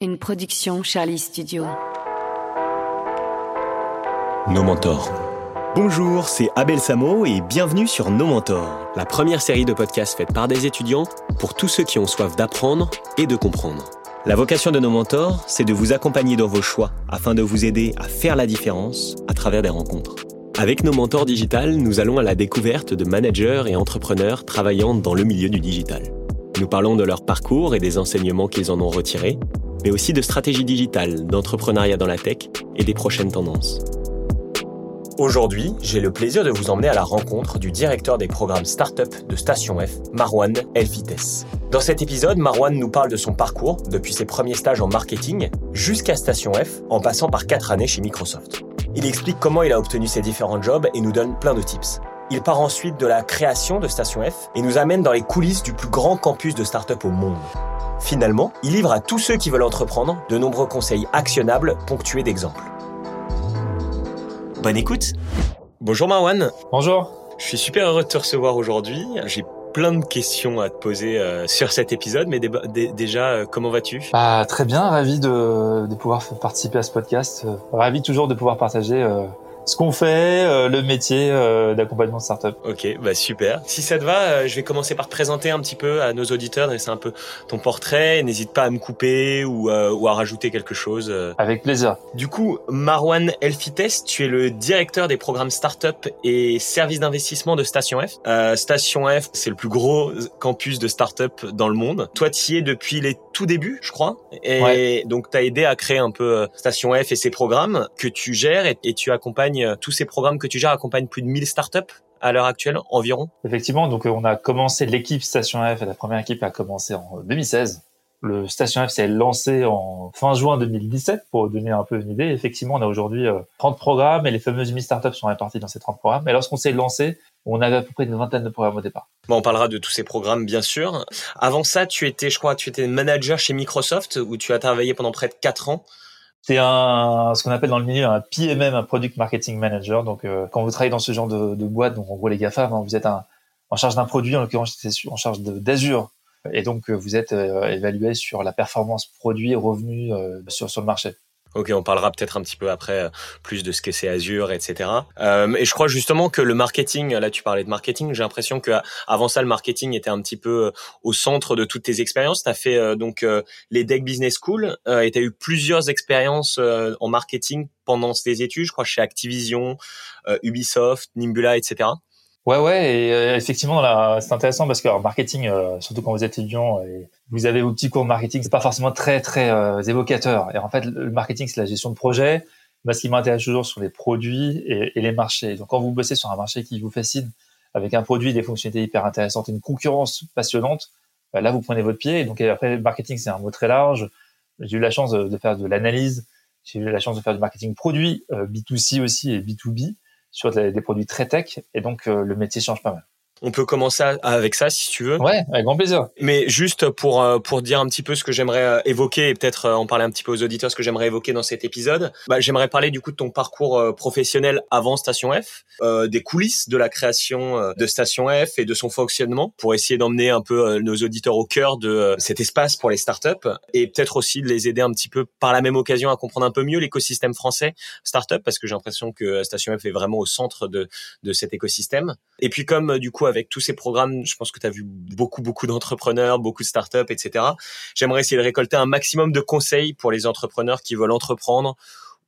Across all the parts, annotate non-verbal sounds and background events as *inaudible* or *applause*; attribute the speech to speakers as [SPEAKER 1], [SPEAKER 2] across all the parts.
[SPEAKER 1] Une production Charlie Studio.
[SPEAKER 2] Nos mentors. Bonjour, c'est Abel Samo et bienvenue sur Nos mentors, la première série de podcasts faite par des étudiants pour tous ceux qui ont soif d'apprendre et de comprendre. La vocation de nos mentors, c'est de vous accompagner dans vos choix afin de vous aider à faire la différence à travers des rencontres. Avec nos mentors digital, nous allons à la découverte de managers et entrepreneurs travaillant dans le milieu du digital. Nous parlons de leur parcours et des enseignements qu'ils en ont retirés, mais aussi de stratégie digitale, d'entrepreneuriat dans la tech et des prochaines tendances. Aujourd'hui, j'ai le plaisir de vous emmener à la rencontre du directeur des programmes Startup de Station F, Marwan Elfites. Dans cet épisode, Marwan nous parle de son parcours, depuis ses premiers stages en marketing jusqu'à Station F, en passant par quatre années chez Microsoft. Il explique comment il a obtenu ses différents jobs et nous donne plein de tips. Il part ensuite de la création de Station F et nous amène dans les coulisses du plus grand campus de start-up au monde. Finalement, il livre à tous ceux qui veulent entreprendre de nombreux conseils actionnables ponctués d'exemples. Bonne écoute Bonjour Marwan
[SPEAKER 3] Bonjour
[SPEAKER 2] Je suis super heureux de te recevoir aujourd'hui. J'ai plein de questions à te poser euh, sur cet épisode, mais déjà, euh, comment vas-tu?
[SPEAKER 3] Bah, Très bien, ravi de, de, pouvoir participer à ce podcast. Euh, ravi toujours de pouvoir partager ce qu'on fait, euh, le métier euh, d'accompagnement startup.
[SPEAKER 2] Ok, bah super. Si ça te va, euh, je vais commencer par te présenter un petit peu à nos auditeurs, dresser un peu ton portrait. N'hésite pas à me couper ou, ou à rajouter quelque chose.
[SPEAKER 3] Avec plaisir.
[SPEAKER 2] Du coup, Marwan Elfites, tu es le directeur des programmes startup et services d'investissement de Station F. Station F, c'est le plus gros campus de startup dans le monde. Toi, tu y es depuis les tout débuts, je crois. Et donc, tu as aidé à créer un peu Station F et ses programmes que tu gères et, et tu accompagnes euh, tous ces programmes que tu gères accompagnent plus de 1000 startups à l'heure actuelle environ?
[SPEAKER 3] Effectivement, donc euh, on a commencé l'équipe Station F, la première équipe a commencé en 2016. Le Station F s'est lancé en fin juin 2017 pour donner un peu une idée. Effectivement, on a aujourd'hui 30 euh, programmes et les fameuses 1000 startups sont réparties dans ces 30 programmes. Et lorsqu'on s'est lancé, on avait à peu près une vingtaine de programmes au départ.
[SPEAKER 2] Bon, on parlera de tous ces programmes, bien sûr. Avant ça, tu étais, je crois, tu étais manager chez Microsoft où tu as travaillé pendant près de 4 ans.
[SPEAKER 3] C'est un, ce qu'on appelle dans le milieu un PMM, un Product Marketing Manager. Donc, euh, quand vous travaillez dans ce genre de, boîte, donc en gros les GAFA, hein, vous êtes en charge d'un produit, en l'occurrence c'est en charge d'Azure, et donc euh, vous êtes euh, évalué sur la performance produit revenu sur, sur le marché.
[SPEAKER 2] Ok, on parlera peut-être un petit peu après euh, plus de ce que c'est Azure, etc. Euh, et je crois justement que le marketing, là tu parlais de marketing, j'ai l'impression que avant ça le marketing était un petit peu euh, au centre de toutes tes expériences. Tu as fait euh, donc les Deck Business School et tu as eu plusieurs expériences en marketing pendant tes études, je crois chez Activision, Ubisoft, Nimbula, etc.
[SPEAKER 3] Ouais, ouais, et euh, effectivement, c'est intéressant parce que marketing, euh, surtout quand vous êtes étudiant et vous avez vos petits cours de marketing, c'est pas forcément très très euh, évocateur. Et en fait, le marketing, c'est la gestion de projet. Moi, ce qui m'intéresse toujours sont les produits et, les marchés. Donc, quand vous bossez sur un marché qui vous fascine, avec un produit, des fonctionnalités hyper intéressantes, une concurrence passionnante, bah, là, vous prenez votre pied. Et donc, après, le marketing, c'est un mot très large. J'ai eu la chance de faire de l'analyse. J'ai eu la chance de faire du marketing produit, B2C aussi et B2B sur des, produits très tech et donc euh, le métier change pas mal.
[SPEAKER 2] On peut commencer avec ça si tu veux.
[SPEAKER 3] Ouais, avec grand plaisir.
[SPEAKER 2] Mais juste pour euh, pour dire un petit peu ce que j'aimerais euh, évoquer et peut-être euh, en parler un petit peu aux auditeurs ce que j'aimerais évoquer dans cet épisode. Bah, j'aimerais parler du coup de ton parcours professionnel avant Station F, des coulisses de la création de Station F et de son fonctionnement pour essayer d'emmener un peu nos auditeurs au cœur de cet espace pour les startups et peut-être aussi de les aider un petit peu par la même occasion à comprendre un peu mieux l'écosystème français startup parce que j'ai l'impression que Station F est vraiment au centre de de cet écosystème. Et puis comme du coup avec tous ces programmes, je pense que tu as vu beaucoup, beaucoup d'entrepreneurs, beaucoup de startups, etc. J'aimerais essayer de récolter un maximum de conseils pour les entrepreneurs qui veulent entreprendre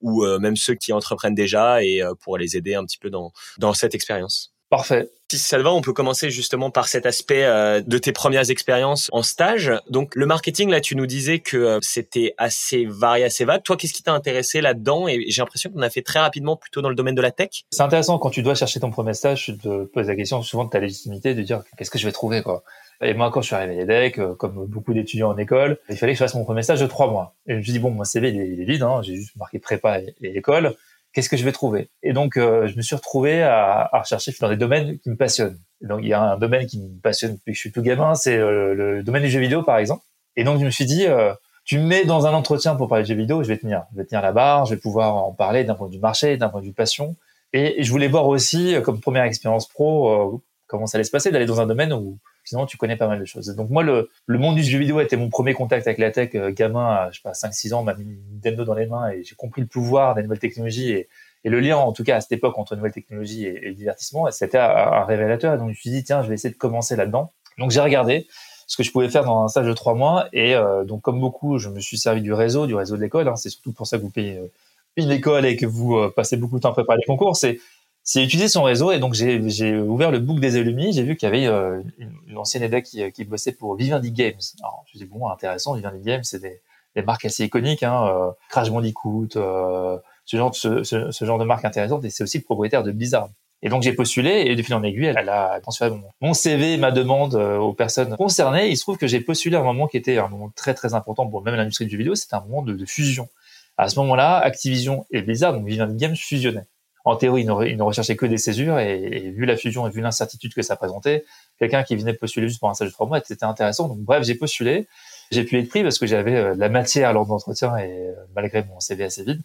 [SPEAKER 2] ou euh, même ceux qui entreprennent déjà et euh, pour les aider un petit peu dans, dans cette expérience.
[SPEAKER 3] Parfait.
[SPEAKER 2] Si ça te va, on peut commencer justement par cet aspect euh, de tes premières expériences en stage. Donc le marketing, là, tu nous disais que euh, c'était assez varié, assez vague. Toi, qu'est-ce qui t'a intéressé là-dedans? Et j'ai l'impression qu'on a fait très rapidement plutôt dans le domaine de la tech.
[SPEAKER 3] C'est intéressant quand tu dois chercher ton premier stage, tu te poses la question souvent de ta légitimité, de dire qu'est-ce que je vais trouver quoi? Et moi, quand je suis arrivé à l'EDEC, euh, comme beaucoup d'étudiants en école, il fallait que je fasse mon premier stage de trois mois. Et je me suis dit, bon, mon CV, il est, vide, hein, j'ai juste marqué prépa et, et école qu'est-ce que je vais trouver? Et donc, euh, je me suis retrouvé à, à, rechercher dans des domaines qui me passionnent. donc, il y a un domaine qui me passionne depuis que je suis tout gamin, c'est euh, le domaine du jeu vidéo, par exemple. Et donc, je me suis dit, euh, tu me mets dans un entretien pour parler de jeux vidéo, je vais tenir. Je vais tenir la barre, je vais pouvoir en parler d'un point de vue marché, d'un point de vue passion. Et je voulais voir aussi, comme première expérience pro, comment ça allait se passer d'aller dans un domaine où Sinon, tu connais pas mal de choses. Donc moi, le, monde du jeu vidéo été mon premier contact avec la tech. Euh, gamin, à, je sais pas, 5-6 ans, m'a mis Nintendo dans les mains et j'ai compris le pouvoir des nouvelles technologies et, le lien, en tout cas à cette époque, entre nouvelles technologies et, divertissement. C'était un, révélateur. Donc je me suis dit, tiens, je vais essayer de commencer là-dedans. Donc j'ai regardé ce que je pouvais faire dans un stage de trois mois. Et euh, donc, comme beaucoup, je me suis servi du réseau, du réseau de l'école. Hein. C'est surtout pour ça que vous payez euh, une école et que vous passez beaucoup de temps à préparer les concours. C'est utiliser son réseau. Et donc, j'ai ouvert le book des alumni. J'ai vu qu'il y avait euh, une, une, ancienne EDA qui, qui bossait pour Vivendi Games. Alors, je me dit, bon, intéressant, Vivendi Games, c'est des, des, marques assez iconiques. Hein, Crash Bandicoot, ce, genre, ce, ce, ce, genre de marque intéressante. Et c'est aussi le propriétaire de Blizzard. Et donc j'ai postulé et de fil en aiguille, elle a transféré mon, mon CV, ma demande aux personnes concernées. Il se trouve que j'ai postulé à un moment qui était un moment très très important pour même l'industrie du jeu vidéo. C'était un moment de, de, fusion. À ce moment-là, Activision et Blizzard, donc Vivendi Games, fusionnaient en théorie, ils ne, recherchaient que des césures et, et vu la fusion et vu l'incertitude que ça présentait, quelqu'un qui venait postuler juste pour un stage de trois mois, c'était intéressant. Donc bref, j'ai postulé. J'ai pu être pris parce que j'avais euh, la matière lors de l'entretien et euh, malgré mon CV assez vide.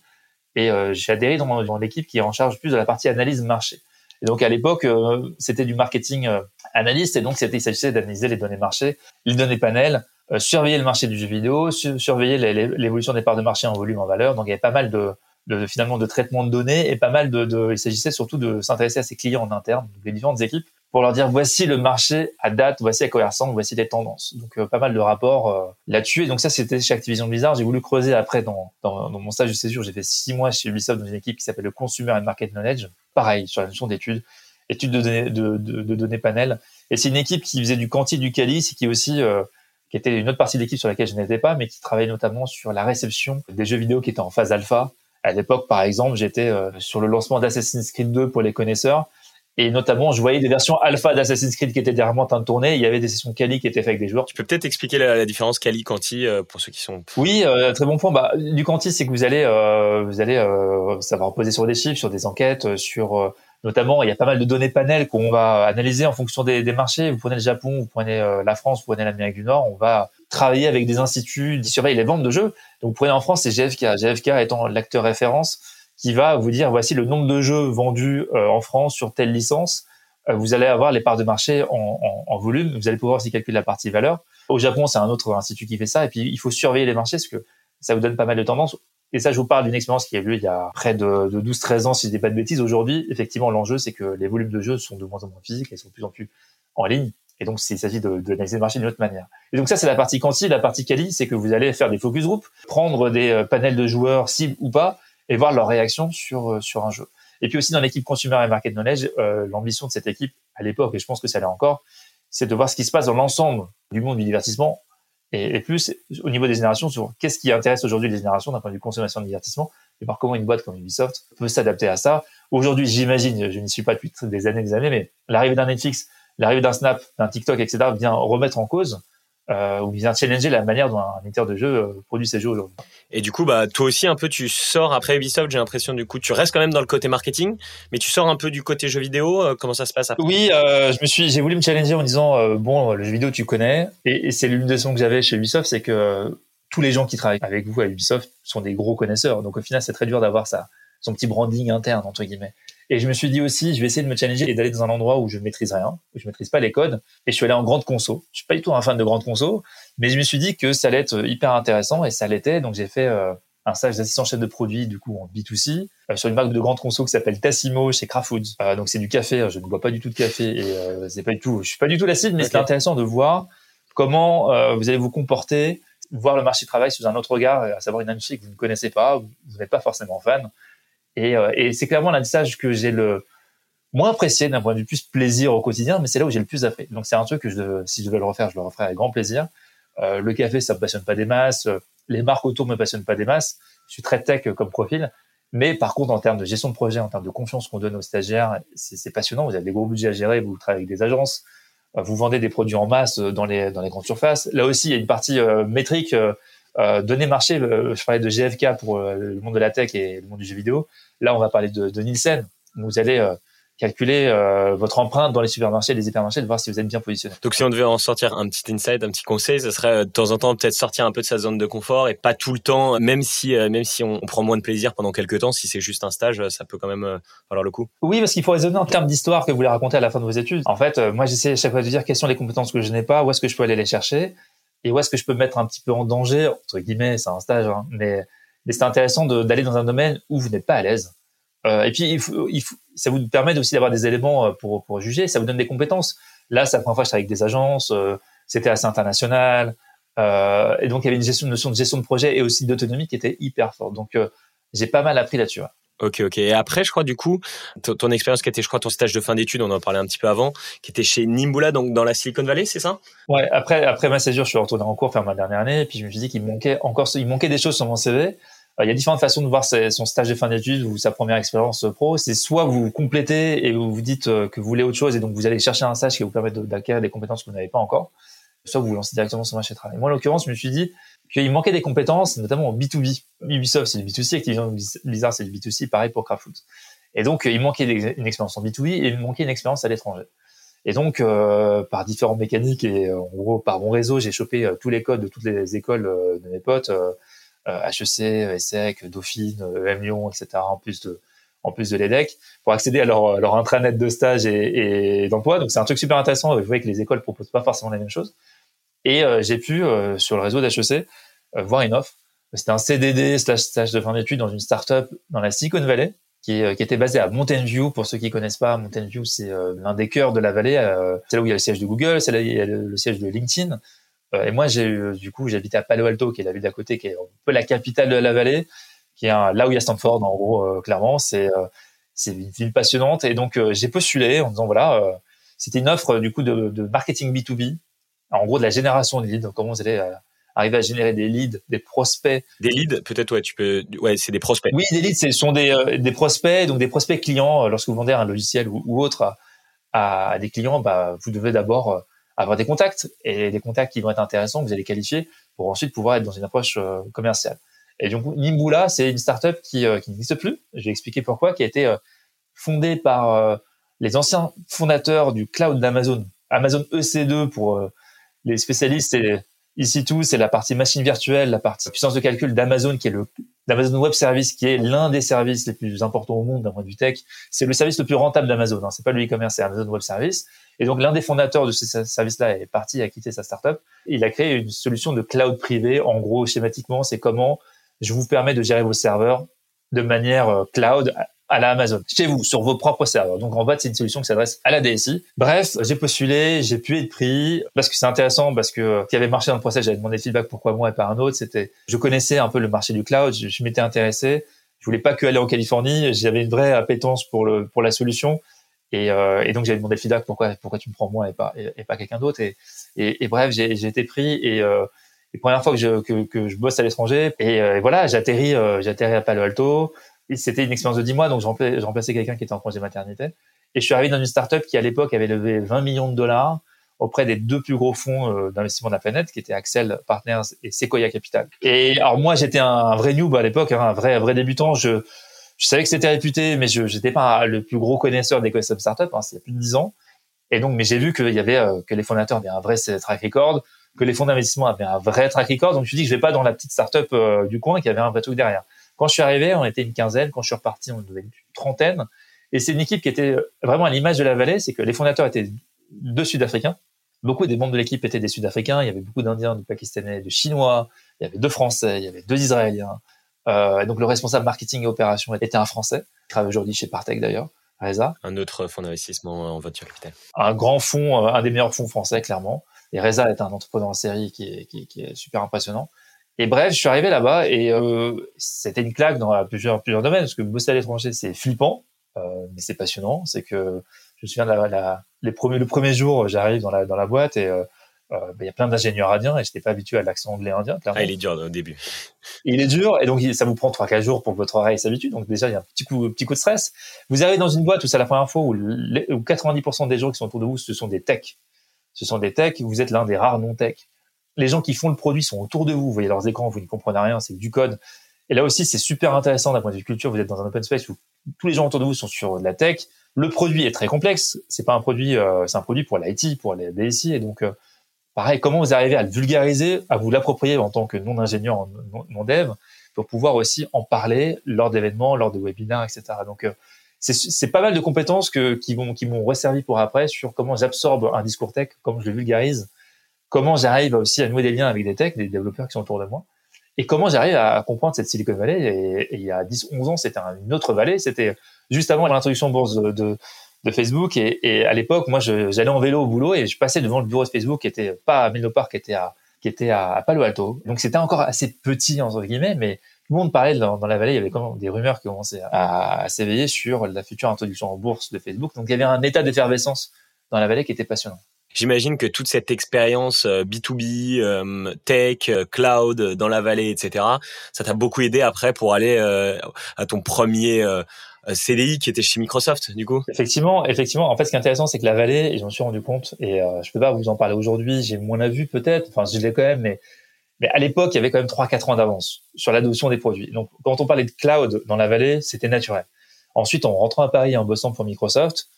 [SPEAKER 3] Et euh, j'ai adhéré dans, dans l'équipe qui est en charge plus de la partie analyse marché. Et donc à l'époque, euh, c'était du marketing euh, analyste et donc il s'agissait d'analyser les données marché, les données panel, euh, surveiller le marché du jeu vidéo, su surveiller l'évolution des parts de marché en volume, en valeur. Donc il y avait pas mal de, de finalement de traitement de données et pas mal de, de il s'agissait surtout de s'intéresser à ses clients en interne, les différentes équipes, pour leur dire voici le marché à date, voici il ressemble, voici les tendances. Donc euh, pas mal de rapports euh, là-dessus. Et donc ça c'était chez Activision Blizzard. J'ai voulu creuser après dans, dans, dans mon stage de césure. J'ai fait six mois chez Ubisoft dans une équipe qui s'appelle le Consumer and Market Knowledge. Pareil sur la notion d'études, études de données, de, de, de données panel. Et c'est une équipe qui faisait du quanti, du quali, et qui aussi euh, qui était une autre partie de l'équipe sur laquelle je n'étais pas, mais qui travaillait notamment sur la réception des jeux vidéo qui étaient en phase alpha à l'époque, par exemple, j'étais euh, sur le lancement d'Assassin's Creed 2 pour les connaisseurs. Et notamment, je voyais des versions alpha d'Assassin's Creed qui étaient dernièrement en train de tourner. Il y avait des sessions quali qui étaient faites avec des joueurs.
[SPEAKER 2] Tu peux peut-être expliquer la, la différence quali-quanti euh, pour ceux qui sont.
[SPEAKER 3] Oui, euh, très bon point. Bah, du quanti, c'est que vous allez, euh, vous allez, euh, ça va reposer sur des chiffres, sur des enquêtes, sur notamment, il y a pas mal de données panel qu'on va analyser en fonction des, marchés. Vous prenez le Japon, vous prenez la France, vous prenez l'Amérique du Nord. On va travailler avec des instituts qui surveillent les ventes de jeux. Donc, vous prenez en France, c'est GFK. GFK étant l'acteur référence qui va vous dire voici le nombre de jeux vendus euh, en France sur telle licence. Euh, vous allez avoir les parts de marché en, en, volume. Vous allez pouvoir aussi calculer la partie valeur. Au Japon, c'est un autre institut qui fait ça. Et puis, il faut surveiller les marchés parce que ça vous donne pas mal de tendances. Et ça, je vous parle d'une expérience qui a eu lieu il y a près de, de 12-13 ans, si je dis pas de bêtises. Aujourd'hui, effectivement, l'enjeu, c'est que les volumes de jeux sont de moins en moins physiques et sont de plus en plus en ligne. Et donc, il s'agit d'analyser le marché d'une autre manière. Et donc, ça, c'est la partie quanti. La partie quali, c'est que vous allez faire des focus group, prendre des euh, panels de joueurs cibles ou pas, et voir leur réaction sur euh, sur un jeu. Et puis aussi dans l'équipe consumer et market knowledge, euh, l'ambition de cette équipe à l'époque, et je pense que ça l'est encore, c'est de voir ce qui se passe dans l'ensemble du monde du divertissement et, plus au niveau des générations sur qu'est-ce qui intéresse aujourd'hui les générations d'un point de vue consommation de divertissement et voir comment une boîte comme Ubisoft peut s'adapter à ça. Aujourd'hui, j'imagine, je n'y suis pas depuis des années des années, mais l'arrivée d'un Netflix, l'arrivée d'un Snap, d'un TikTok, etc. vient remettre en cause euh, ou bien challenger la manière dont un éditeur de jeu euh, produit ses jeux aujourd'hui.
[SPEAKER 2] Et du coup, bah, toi aussi, un peu, tu sors après Ubisoft, j'ai l'impression, du coup, tu restes quand même dans le côté marketing, mais tu sors un peu du côté jeu vidéo. Euh, comment ça se passe après?
[SPEAKER 3] Oui, euh, je me suis, j'ai voulu me challenger en disant, euh, bon, le jeu vidéo, tu connais. Et, et c'est l'une des leçons que j'avais chez Ubisoft, c'est que tous les gens qui travaillent avec vous à Ubisoft sont des gros connaisseurs. Donc, au final, c'est très dur d'avoir ça, son petit branding interne, entre guillemets. Et je me suis dit aussi, je vais essayer de me challenger et d'aller dans un endroit où je ne maîtrise rien, où je maîtrise pas les codes. Et je suis allé en grande conso. Je suis pas du tout un fan de grande conso, mais je me suis dit que ça allait être hyper intéressant et ça l'était. Donc j'ai fait euh, un stage d'assistant chef de produit du coup en B2C euh, sur une marque de grande conso qui s'appelle Tassimo chez Kraft Foods. Euh, donc c'est du café. Je ne bois pas du tout de café et c'est pas du tout. Je suis pas du tout la cible, mais okay. c'est intéressant de voir comment vous allez vous comporter, voir le marché du travail sous un autre regard, à savoir une industrie que vous ne connaissez pas, vous n'êtes pas forcément fan. Et, euh, et c'est clairement l'apprentissage que j'ai le moins apprécié d'un point de vue plus plaisir au quotidien, mais c'est là où j'ai le plus appris. Donc c'est un truc que je, si je devais le refaire, je le referais avec grand plaisir. Euh, le café, ça me passionne pas des masses. Les marques autour me passionnent pas des masses. Je suis très tech comme profil. Mais par contre, en termes de gestion de projet, en termes de confiance qu'on donne aux stagiaires, c'est passionnant. Vous avez des gros budgets à gérer, vous travaillez avec des agences, vous vendez des produits en masse dans les, dans les grandes surfaces. Là aussi, il y a une partie euh, métrique, euh, données marché. je parlais de GFK pour le monde de la tech et le monde du jeu vidéo. Là, on va parler de, de Nielsen. Vous allez calculer euh, votre empreinte dans les supermarchés, les hypermarchés, de voir si vous êtes bien positionné.
[SPEAKER 2] Donc si on devait en sortir un petit insight, un petit conseil, ce serait euh, de temps en temps peut-être sortir un peu de sa zone de confort et pas tout le temps, même si euh, même si on, prend moins de plaisir pendant quelques temps, si c'est juste un stage, ça peut quand même valoir le coup.
[SPEAKER 3] Oui, parce qu'il faut raisonner en termes d'histoire que vous voulez raconter à la fin de vos études. En fait, moi j'essaie chaque fois de dire quelles sont les compétences que je n'ai pas, où est-ce que je peux aller les chercher et où est-ce que je peux me mettre un petit peu en danger entre guillemets, c'est un stage, hein, mais c'est intéressant d'aller dans un domaine où vous n'êtes pas à l'aise euh, et puis, ça vous permet aussi d'avoir des éléments euh, pour, juger. Ça vous donne des compétences. Là, c'est la première fois travaille avec des agences. Euh, c'était assez international. Et donc, il y avait une, gestion, une notion de gestion de projet et aussi d'autonomie qui était hyper forte. Donc, j'ai pas mal appris là-dessus.
[SPEAKER 2] Ok, ok. Et après, je crois, du coup, ton, expérience qui était, je crois, ton stage de fin d'études, on en parlait un petit peu avant, qui était chez Nimbula, donc dans la Silicon Valley, c'est ça?
[SPEAKER 3] Ouais. Après, après ma césure, je suis retourné en cours faire ma dernière année, puis je me suis dit qu'il manquait encore, il manquait des choses sur mon CV. Euh, il y a différentes façons de voir son stage de fin d'études ou sa première expérience pro. C'est soit vous complétez et vous vous dites euh, que vous voulez autre chose et donc vous allez chercher un stage qui vous permettre d'acquérir des compétences que vous n'avez pas encore, soit vous vous lancez directement sur le marché travail. Moi, en l'occurrence, je me suis dit qu'il manquait des compétences, notamment en B2B. Ubisoft, c'est du B2C, Activision Blizzard, c'est du B2C, pareil pour Craftfoot. Et donc, il manquait une expérience en B2B et il manquait une expérience à l'étranger. Et donc, euh, par différentes mécaniques et en gros par mon réseau, j'ai chopé tous les codes de toutes les écoles de mes potes HEC, ESSEC, Dauphine, EM Lyon, etc. En plus de en l'EDEC, pour accéder à leur, intranet de stage et, et d'emploi. Donc c'est un truc super intéressant. Vous voyez que les écoles proposent pas forcément les mêmes choses. Et euh, j'ai pu euh, sur le réseau d'HEC euh, voir une offre. C'était un CDD slash stage de fin d'études dans une startup dans la Silicon Valley qui, qui était basée à Mountain View. Pour ceux qui connaissent pas, Mountain View c'est l'un des cœurs de la vallée. c'est là où il y a le siège de Google, c'est là où il y a le siège de LinkedIn. Euh, et moi, j'ai du coup, j'habitais à Palo Alto, qui est la ville d'à côté, qui est un peu la capitale de la vallée, qui est là où il y a Stanford, en gros, euh, clairement. C'est euh, c'est une ville passionnante. Et donc, j'ai postulé en disant, voilà, c'était une offre du coup de, de, marketing B2B, en gros de la génération de leads, comment vous allez arriver à générer des leads, des prospects?
[SPEAKER 2] Des leads, peut-être, ouais, tu peux, ouais, c'est des prospects.
[SPEAKER 3] Oui, des leads, ce sont des, des prospects, donc des prospects clients. Lorsque vous vendez un logiciel ou, ou autre à, à, des clients, bah, vous devez d'abord avoir des contacts et des contacts qui vont être intéressants, que vous allez qualifier pour ensuite pouvoir être dans une approche euh, commerciale. Et donc Nimbula, c'est une startup qui, euh, qui n'existe plus. Je vais expliquer pourquoi, qui a été euh, fondée par les anciens fondateurs du cloud d'Amazon, Amazon EC2 pour les spécialistes Ici tout, c'est la partie machine virtuelle, la partie puissance de calcul d'Amazon, qui est le d'Amazon Web Service, qui est l'un des services les plus importants au monde d'un point de vue tech. C'est le service le plus rentable d'Amazon. Hein. C'est pas le e-commerce, c'est Amazon Web Service. Et donc l'un des fondateurs de ce service-là est parti à quitter sa startup. Il a créé une solution de cloud privé. En gros, schématiquement, c'est comment je vous permets de gérer vos serveurs de manière euh, cloud à la Amazon, chez vous, sur vos propres serveurs. Donc en fait, c'est une solution qui s'adresse à la DSI. Bref, j'ai postulé, j'ai pu être pris parce que c'est intéressant, parce que qui avait marché dans le procès, j'avais demandé feedback pourquoi moi et pas un autre. C'était, je connaissais un peu le marché du cloud, je, m'étais intéressé. Je voulais pas que aller en Californie, j'avais une vraie appétence pour le pour la solution. Et, euh, et donc j'avais demandé feedback pourquoi pourquoi tu me prends moi et pas et, pas quelqu'un d'autre. Et, et, et, bref, j'ai été pris et euh, les premières fois que je que, que je bosse à l'étranger et, euh, voilà, j'atterris euh, j'atterris à Palo Alto c'était une expérience de 10 mois, donc je remplaçais quelqu'un qui était en congé maternité. Et je suis arrivé dans une startup qui, à l'époque, avait levé 20 millions de dollars auprès des deux plus gros fonds euh, d'investissement de la planète, qui étaient Axel Partners et Sequoia Capital. Et alors moi, j'étais un vrai noob à l'époque, hein, un vrai, vrai débutant. Je, je savais que c'était réputé, mais je n'étais pas le plus gros connaisseur d'écosystème startup. Hein, c'est plus de 10 ans. Et donc, mais j'ai vu qu'il y avait euh, que les fondateurs avaient un vrai track record, que les fonds d'investissement avaient un vrai track record. Donc, je me suis dit que je vais pas dans la petite startup euh, du coin qui avait un vrai truc derrière. Quand je suis arrivé, on était une quinzaine. Quand je suis reparti, on était une trentaine. Et c'est une équipe qui était vraiment à l'image de la vallée, c'est que les fondateurs étaient deux Sud-Africains. Beaucoup des membres de l'équipe étaient des Sud-Africains. Il y avait beaucoup d'Indiens, de Pakistanais, de Chinois. Il y avait deux Français, il y avait deux Israéliens. Euh, et donc le responsable marketing et opération était un Français. Il travaille aujourd'hui chez Partech d'ailleurs, Reza.
[SPEAKER 2] Un autre fonds d'investissement en voiture capitale.
[SPEAKER 3] Un grand fonds, euh, un des meilleurs fonds français clairement. Et Reza est un entrepreneur en série qui est, qui, qui est super impressionnant. Et bref, je suis arrivé là-bas et euh, c'était une claque dans plusieurs, plusieurs domaines parce que bosser à l'étranger, c'est flippant, euh, mais c'est passionnant. C'est que je me souviens de la, la, les premiers, le premier jour, j'arrive dans la, dans la boîte et euh, euh il y a plein d'ingénieurs indiens et j'étais pas habitué à l'accent anglais indien.
[SPEAKER 2] Clairement. Ah, il est dur au début.
[SPEAKER 3] Il est dur et donc ça vous prend trois quatre jours pour que votre oreille s'habitue. Donc déjà il y a un petit coup, petit coup de stress. Vous arrivez dans une boîte où c'est la première fois où, où 90% des gens qui sont autour de vous ce sont des techs. Ce sont des techs. Vous êtes l'un des rares non techs les gens qui font le produit sont autour de vous, vous voyez leurs écrans, vous ne comprenez rien, c'est du code. Et là aussi, c'est super intéressant d'un point de vue culture. Vous êtes dans un open space où tous les gens autour de vous sont sur de la tech. Le produit est très complexe. C'est pas un produit, euh, c'est un produit pour l'IT, pour les DSI. Et donc, euh, pareil, comment vous arrivez à le vulgariser, à vous l'approprier en tant que non ingénieur, non, dev, pour pouvoir aussi en parler lors d'événements, lors de webinaires, etc. Donc, euh, c'est pas mal de compétences que, qui vont qui m'ont resservi pour après sur comment j'absorbe un discours tech, comment je le vulgarise, comment j'arrive aussi à nouer des liens avec des techs, des développeurs qui sont autour de moi et comment j'arrive à comprendre cette Silicon Valley. Et, il y a 10, 11 ans, c'était une autre vallée. C'était juste avant l'introduction bourse de, de, Facebook. Et, à l'époque, moi, j'allais en vélo au boulot et je passais devant le bureau de Facebook qui était pas à Menlo Park, qui était à, Palo Alto. Donc c'était encore assez petit, entre guillemets, mais tout le monde parlait dans, dans la vallée. Il y avait quand même des rumeurs qui commençaient à, à s'éveiller sur la future introduction en bourse de Facebook. Donc il y avait un état d'effervescence dans la vallée qui était passionnant.
[SPEAKER 2] J'imagine que toute cette expérience B2B, euh, euh, tech, euh, cloud dans la vallée, etc., ça t'a beaucoup aidé après pour aller à ton premier CDI qui était chez Microsoft, du coup?
[SPEAKER 3] Effectivement, effectivement. En fait, ce qui est intéressant, c'est que la vallée, et j'en suis rendu compte, et je peux pas vous en parler aujourd'hui, j'ai moins la vue peut-être, enfin, je l'ai quand même, mais mais à l'époque, il y avait quand même 3-4 ans d'avance sur l'adoption des produits. Donc, quand on parlait de cloud dans la vallée, c'était naturel. Ensuite, en rentrant à Paris en bossant pour Microsoft,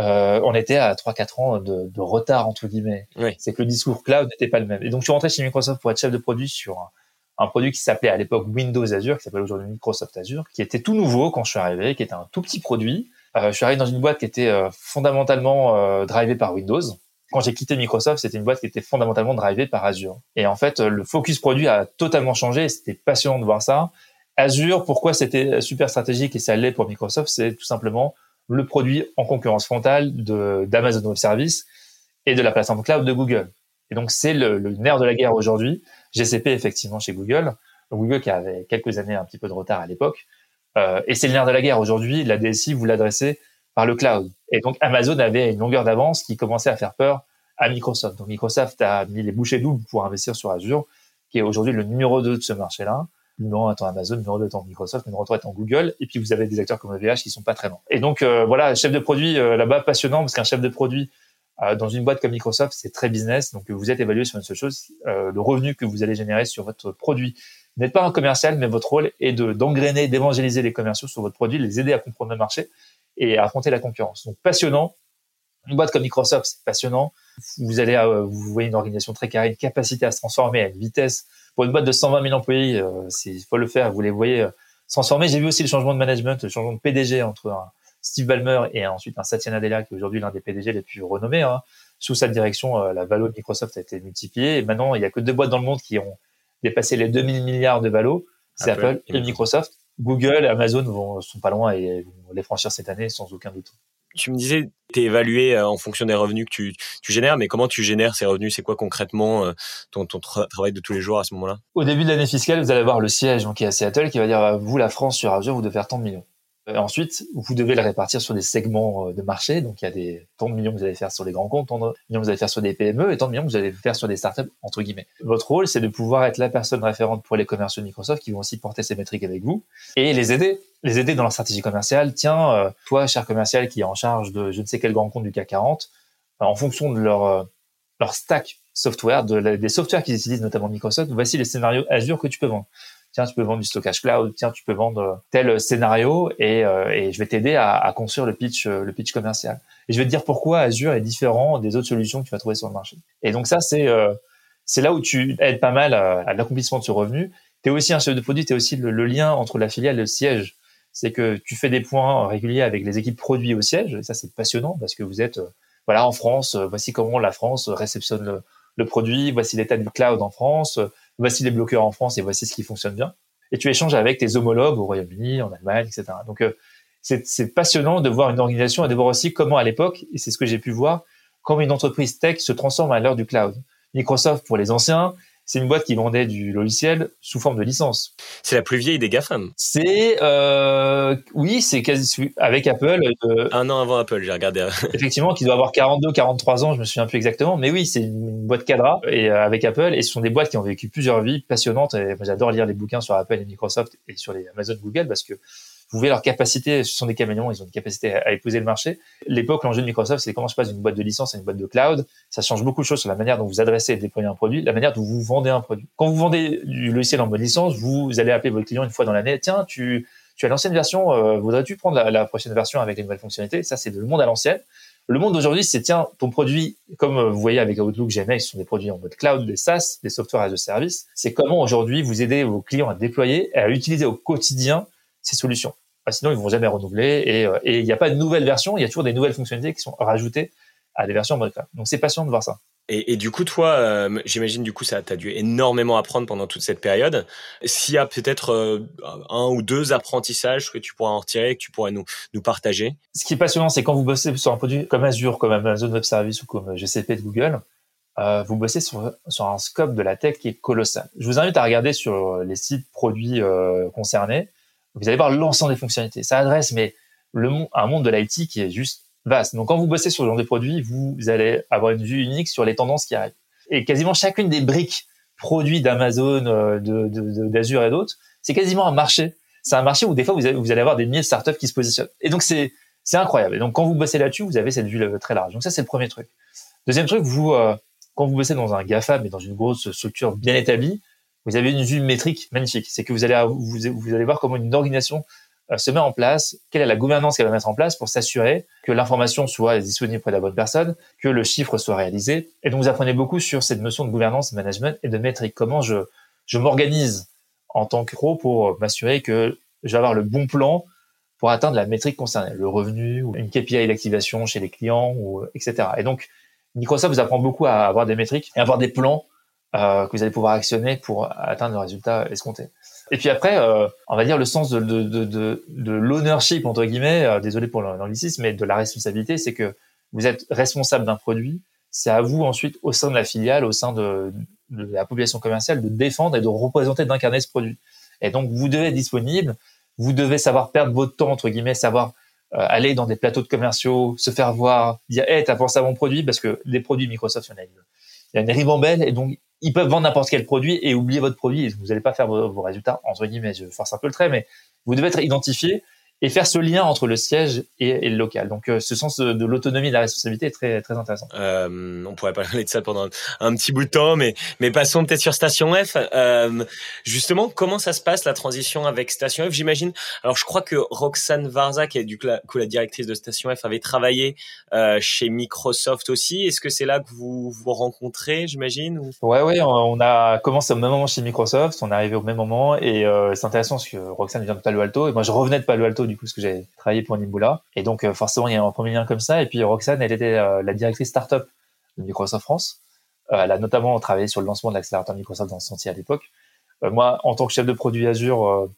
[SPEAKER 3] euh, on était à 3-4 ans de, de, retard entre guillemets. C'est que le discours cloud n'était pas le même. Et donc je suis rentré chez Microsoft pour être chef de produit sur un, produit qui s'appelait à l'époque Windows Azure, qui s'appelle aujourd'hui Microsoft Azure, qui était tout nouveau quand je suis arrivé, qui était un tout petit produit. Euh, je suis arrivé dans une boîte qui était euh, fondamentalement euh, drivée par Windows. Quand j'ai quitté Microsoft, c'était une boîte qui était fondamentalement drivée par Azure. Et en fait, le focus produit a totalement changé. C'était passionnant de voir ça. Azure, pourquoi c'était super stratégique et ça l'est pour Microsoft, c'est tout simplement le produit en concurrence frontale d'Amazon Web Services et de la plateforme cloud de Google. Et donc, c'est le, nerf de la guerre aujourd'hui. GCP, effectivement, chez Google. Google qui avait quelques années un petit peu de retard à l'époque. Euh, et c'est le nerf de la guerre aujourd'hui. La DSI, vous l'adressez par le cloud. Et donc, Amazon avait une longueur d'avance qui commençait à faire peur à Microsoft. Donc, Microsoft a mis les bouchées doubles pour investir sur Azure, qui est aujourd'hui le numéro 2 de ce marché-là numéro 1 étant Amazon, numéro 2 étant Microsoft, numéro 3 étant Google, et puis vous avez des acteurs comme EVH qui sont pas très loin. Et donc euh, voilà, chef de produit euh, là-bas passionnant parce qu'un chef de produit euh, dans une boîte comme Microsoft, c'est très business, donc vous êtes évalué sur une seule chose, le revenu que vous allez générer sur votre produit. Vous n'êtes pas un commercial, mais votre rôle est de d'engrainer, d'évangéliser les commerciaux sur votre produit, les aider à comprendre le marché et à affronter la concurrence. Donc passionnant. Une boîte comme Microsoft, c'est passionnant. Vous allez, vous voyez une organisation très carrée, une capacité à se transformer à une vitesse pour une boîte de 120 000 employés, euh, il faut le faire. Vous les voyez euh, transformer. J'ai vu aussi le changement de management, le changement de PDG entre un Steve Ballmer et ensuite un Satya Nadella, qui est aujourd'hui l'un des PDG les plus renommés. Hein. Sous sa direction, euh, la valo de Microsoft a été multipliée. Et maintenant, il n'y a que deux boîtes dans le monde qui ont dépassé les 2000 milliards de valo. C'est Apple, et Microsoft. Google et Amazon vont, sont pas loin et vont les franchir cette année sans aucun doute
[SPEAKER 2] tu me disais, tu es évalué euh, en fonction des revenus que tu, tu, génères, mais comment tu génères ces revenus? C'est quoi concrètement euh, ton, ton travail de tous les jours à ce moment-là?
[SPEAKER 3] Au début de l'année fiscale, vous allez avoir le siège qui est à Seattle qui va dire, vous, la France, sur Azure, vous devez faire tant de millions. Euh, ensuite, vous devez le répartir sur des segments de marché. Donc, il y a des tant de millions que vous allez faire sur les grands comptes, tant de millions que vous allez faire sur des PME et tant de millions que vous allez faire sur des startups, entre guillemets. Votre rôle, c'est de pouvoir être la personne référente pour les commerciaux de Microsoft qui vont aussi porter ces métriques avec vous et les aider. Les aider dans leur stratégie commerciale. Tiens, euh, toi, cher commercial qui est en charge de je ne sais quel grand compte du CAC 40, euh, en fonction de leur, leur stack software, de des softwares qu'ils utilisent, notamment Microsoft, voici les scénarios Azure que tu peux vendre tiens, tu peux vendre du stockage cloud, tiens, tu peux vendre tel scénario et, euh, et je vais t'aider à, à, construire le pitch, euh, le pitch commercial. Et je vais te dire pourquoi Azure est différent des autres solutions que tu vas trouver sur le marché. Et donc ça, c'est euh, c'est là où tu aides pas mal à, l'accomplissement de ce revenu. Tu es aussi un chef de produit, tu es aussi le, lien entre la filiale et le siège. C'est que tu fais des points réguliers avec les équipes produits au siège. Et ça, c'est passionnant parce que vous êtes voilà en France. voici comment la France réceptionne le, le produit. Voici l'état du cloud en France voici les bloqueurs en France et voici ce qui fonctionne bien. Et tu échanges avec tes homologues au Royaume-Uni, en Allemagne, etc. Donc, euh, c'est passionnant de voir une organisation et de voir aussi comment, à l'époque, et c'est ce que j'ai pu voir, comment une entreprise tech se transforme à l'heure du cloud. Microsoft pour les anciens, c'est une boîte qui vendait du logiciel sous forme de licence.
[SPEAKER 2] C'est la plus vieille des GAFAM.
[SPEAKER 3] C'est euh, oui, c'est quasi avec Apple.
[SPEAKER 2] Euh, Un an avant Apple, j'ai regardé. *laughs*
[SPEAKER 3] effectivement, qui doit avoir 42, 43 ans, je me souviens plus exactement, mais oui, c'est une boîte cadra et euh, avec Apple et ce sont des boîtes qui ont vécu plusieurs vies passionnantes. Et j'adore lire les bouquins sur Apple et Microsoft et sur les Amazon, Google parce que leur capacité, ce sont des caméléons, ils ont une capacité à, épouser le marché. L'époque, l'enjeu de Microsoft, c'est comment je passe d'une boîte de licence à une boîte de cloud. Ça change beaucoup de choses sur la manière dont vous adressez et déployez un produit, la manière dont vous vendez un produit. Quand vous vendez du logiciel en mode licence, vous allez appeler votre client une fois dans l'année. Tiens, tu, as l'ancienne version, euh, voudrais-tu prendre la, prochaine version avec les nouvelles fonctionnalités? Ça, c'est le monde à l'ancienne. Le monde d'aujourd'hui, c'est tiens, ton produit, comme vous voyez avec Outlook, Gmail, ce sont des produits en mode cloud, des SaaS, des software as a service. C'est comment aujourd'hui vous aider vos clients à déployer et à utiliser au quotidien ces solutions? Ah, sinon, ils vont jamais renouveler euh, et il n'y a pas de nouvelles versions, il y a toujours des nouvelles fonctionnalités qui sont rajoutées à des versions en mode cloud. Donc c'est passionnant de voir ça.
[SPEAKER 2] Et, et, du coup, toi, euh, j'imagine du coup, ça t'as dû énormément apprendre pendant toute cette période. S'il y a peut-être euh, un ou deux apprentissages que tu pourras en retirer, que tu pourrais nous nous partager.
[SPEAKER 3] Ce qui est passionnant, c'est quand vous bossez sur un produit comme Azure, comme Amazon Web Service ou comme GCP de Google, euh, vous bossez sur, sur un scope de la tech qui est colossal. Je vous invite à regarder sur les sites produits concernés. Vous allez voir l'ensemble des fonctionnalités. Ça adresse mais le un monde de l'IT qui est juste vaste. Donc, quand vous bossez sur le genre de produits, vous allez avoir une vue unique sur les tendances qui arrivent. Et quasiment chacune des briques produits d'Amazon, euh, d'Azure et d'autres, c'est quasiment un marché. C'est un marché où des fois vous vous allez avoir des milliers de startups qui se positionnent. Et donc c'est c'est incroyable. Et donc quand vous bossez là-dessus, vous avez cette vue euh, très large. Donc ça c'est le premier truc. Deuxième truc, vous euh, quand vous bossez dans un GAFA mais dans une grosse structure bien établie, vous avez une vue métrique magnifique. C'est que vous allez vous, allez voir comment une organisation euh, se met en place, quelle est la gouvernance qu'elle va mettre en place pour s'assurer que l'information soit disponible pour la bonne personne, que le chiffre soit réalisé. Et donc vous apprenez beaucoup sur cette notion de gouvernance, de management et de métrique. Comment je, je m'organise en tant que pro pour m'assurer que je vais avoir le bon plan pour atteindre la métrique concernée, le revenu ou une KPI d'activation chez les clients, ou, etc. Et donc, Microsoft vous apprend beaucoup à avoir des métriques et avoir des plans euh, que vous allez pouvoir actionner pour atteindre le résultat escompté. Et puis après, euh, on va dire le sens de, de, de, de l'ownership, entre guillemets, euh, désolé pour l'anglicisme, mais de la responsabilité, c'est que vous êtes responsable d'un produit, c'est à vous ensuite, au sein de la filiale, au sein de, de la population commerciale, de défendre et de représenter, d'incarner ce produit. Et donc, vous devez être disponible, vous devez savoir perdre votre temps, entre guillemets, savoir euh, aller dans des plateaux de commerciaux, se faire voir, dire, hey, t'as pensé à mon produit, parce que les produits Microsoft, il y en a une, il y a une ribambelle, et donc ils peuvent vendre n'importe quel produit et oublier votre produit. Vous n'allez pas faire vos, résultats, entre guillemets, je force un peu le trait, mais vous devez être identifié et faire ce lien entre le siège et, le local. Donc, euh, ce sens de, l'autonomie et de la responsabilité est très très intéressant.
[SPEAKER 2] Euh, on pourrait parler de ça pendant un, petit bout de temps, mais mais passons peut-être sur Station F. Euh, justement, comment ça se passe la transition avec Station F J'imagine? Alors, je crois que Roxane Varza, qui est du coup la, directrice de Station F, avait travaillé euh, chez Microsoft aussi. Est-ce que c'est là que vous vous rencontrez, j'imagine ou...
[SPEAKER 3] Ouais, ouais. On a commencé au même moment chez Microsoft. On est arrivé au même moment et euh, c'est intéressant parce que Roxane vient de Palo Alto et moi je revenais de Palo Alto du coup, parce que j'avais travaillé pour Nimbula. Et donc, euh, forcément, il y a un premier lien comme ça. Et puis, Roxane, elle était euh, la directrice startup de Microsoft France. Euh, elle a notamment travaillé sur le lancement de l'accélérateur Microsoft dans ce sentier à l'époque. moi, en tant que chef de produit Azure,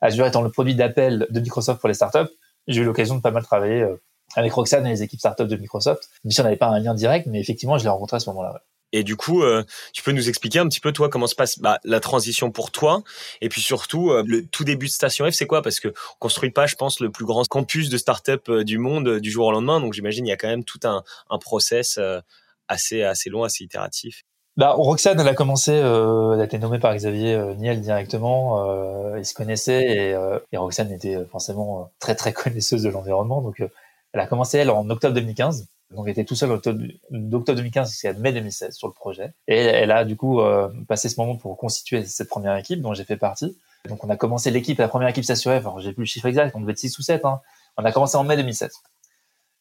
[SPEAKER 3] Azure étant le produit d'appel de Microsoft pour les startups, j'ai eu l'occasion de pas mal travailler avec Roxane et les équipes startups de Microsoft. Même si on n'avait pas un lien direct, mais effectivement, je l'ai rencontré à ce moment-là.
[SPEAKER 2] Et du coup, euh, tu peux nous expliquer un petit peu toi comment se passe bah, la transition pour toi, et puis surtout euh, le tout début de Station F, c'est quoi? Parce que on construit pas, je pense, le plus grand campus de start-up euh, du monde du jour au lendemain. Donc j'imagine il y a quand même tout un, un process assez assez long, assez itératif.
[SPEAKER 3] Bah, Roxane, elle a commencé, elle a été nommée par Xavier Niel directement. ils se connaissaient et, et, Roxane était forcément très très *laughs* connaisseuse de l'environnement. Donc elle a commencé elle en octobre 2015. Donc, elle était tout seul d'octobre 2015 jusqu'à mai 2016 sur le projet. Et elle a du coup euh, passé ce moment pour constituer cette première équipe dont j'ai fait partie. Donc, on a commencé l'équipe, la première équipe s'assurait, enfin, j'ai plus le chiffre exact, on devait être 6 ou 7. Hein. On a commencé en mai 2016.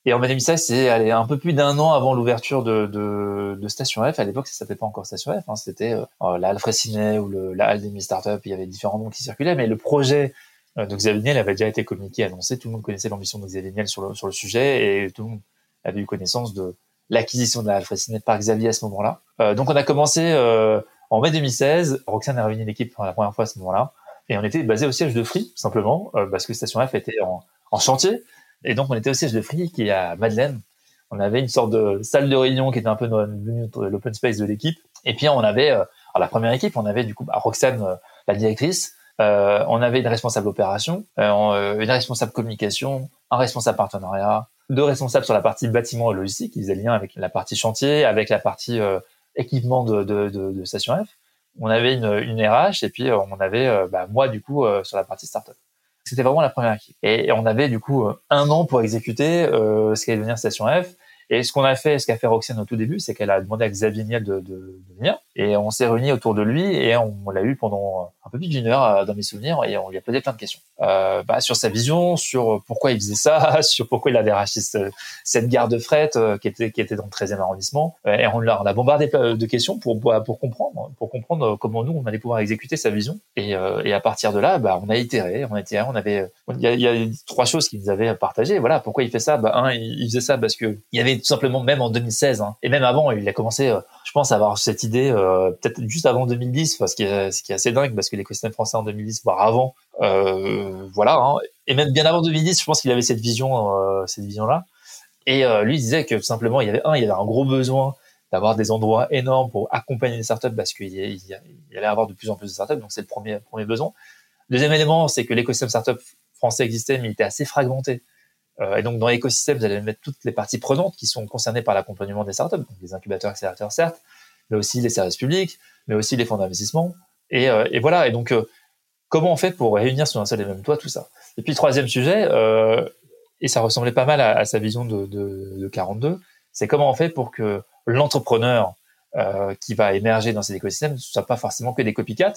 [SPEAKER 3] Et en mai 2016, c'est un peu plus d'un an avant l'ouverture de, Station F. À l'époque, ça s'appelait pas encore Station F. Hein. C'était euh, la Halle ou la Halle des Startup. Il y avait différents noms qui circulaient, mais le projet euh, de Xavier Niel avait déjà été communiqué, annoncé. Tout le monde connaissait l'ambition de Xavier Niel sur le, sur le sujet et tout le monde avait eu connaissance de l'acquisition de la Alfred par Xavier à ce moment-là. Euh, donc on a commencé euh, en mai 2016. Roxane a réuni l'équipe pour la première fois à ce moment-là. Et on était basé au siège de Free, simplement, euh, parce que Station F était en, chantier. Et donc on était au siège de Free, qui est à Madeleine. On avait une sorte de salle de réunion qui était un peu l'open space de l'équipe. Et puis on avait, alors la première équipe, on avait du coup bah, Roxane, la directrice, on avait une responsable opération, une responsable communication, un responsable partenariat, deux responsables sur la partie bâtiment et logistique, qui faisaient lien avec la partie chantier, avec la partie euh, équipement de, de, de, de, Station F. On avait une, une RH et puis euh, on avait euh, bah, moi du coup sur la partie startup. C'était vraiment la première équipe. Et, on avait du coup un an pour exécuter euh, ce qui allait devenir Station F. Et ce qu'on a fait, ce qu'a fait Roxane au tout début, c'est qu'elle a demandé à Xavier Niel de, de, de venir. Et on s'est réunis autour de lui et on, l'a eu pendant un peu plus d'une heure euh, dans mes souvenirs et on lui a posé plein de questions. Euh, bah, sur sa vision, sur pourquoi il faisait ça, *laughs* sur pourquoi il avait racheté cette gare de fret euh, qui était qui était dans le 13e arrondissement. Euh, et on l'a on a bombardé de questions pour pour comprendre pour comprendre comment nous on allait pouvoir exécuter sa vision. Et, et à partir de là, bah, on a itéré, on a itéré, on avait il y a, y a trois choses qu'il nous avait partagées. Voilà, pourquoi il fait ça? Bah un, il, faisait ça parce que il y avait tout simplement même en 2016 hein, et même avant, il a commencé, je pense, avoir cette idée peut-être juste avant 2010, ce qui est ce qui est assez dingue parce que l'écosystème français en 2010, voire avant, euh, voilà, hein. et même bien avant 2010, je pense qu'il avait cette vision, euh, cette vision-là. Et euh, lui disait que simplement, il y avait un, il y avait un gros besoin d'avoir des endroits énormes pour accompagner les startups parce qu'il y, y allait avoir de plus en plus de startups, donc c'est le premier premier besoin. Deuxième élément, c'est que l'écosystème startup français existait, mais il était assez fragmenté. Euh, et donc dans l'écosystème, vous allez mettre toutes les parties prenantes qui sont concernées par l'accompagnement des startups, donc les incubateurs, accélérateurs, certes, mais aussi les services publics, mais aussi les fonds d'investissement. Et, euh, voilà. Et donc, euh, comment on fait pour réunir sur un seul et même toit tout ça? Et puis, troisième sujet, et ça ressemblait pas mal à, sa vision de, de, de 42, c'est comment on fait pour que l'entrepreneur qui va émerger dans ces écosystèmes ne soit pas forcément que des copycats,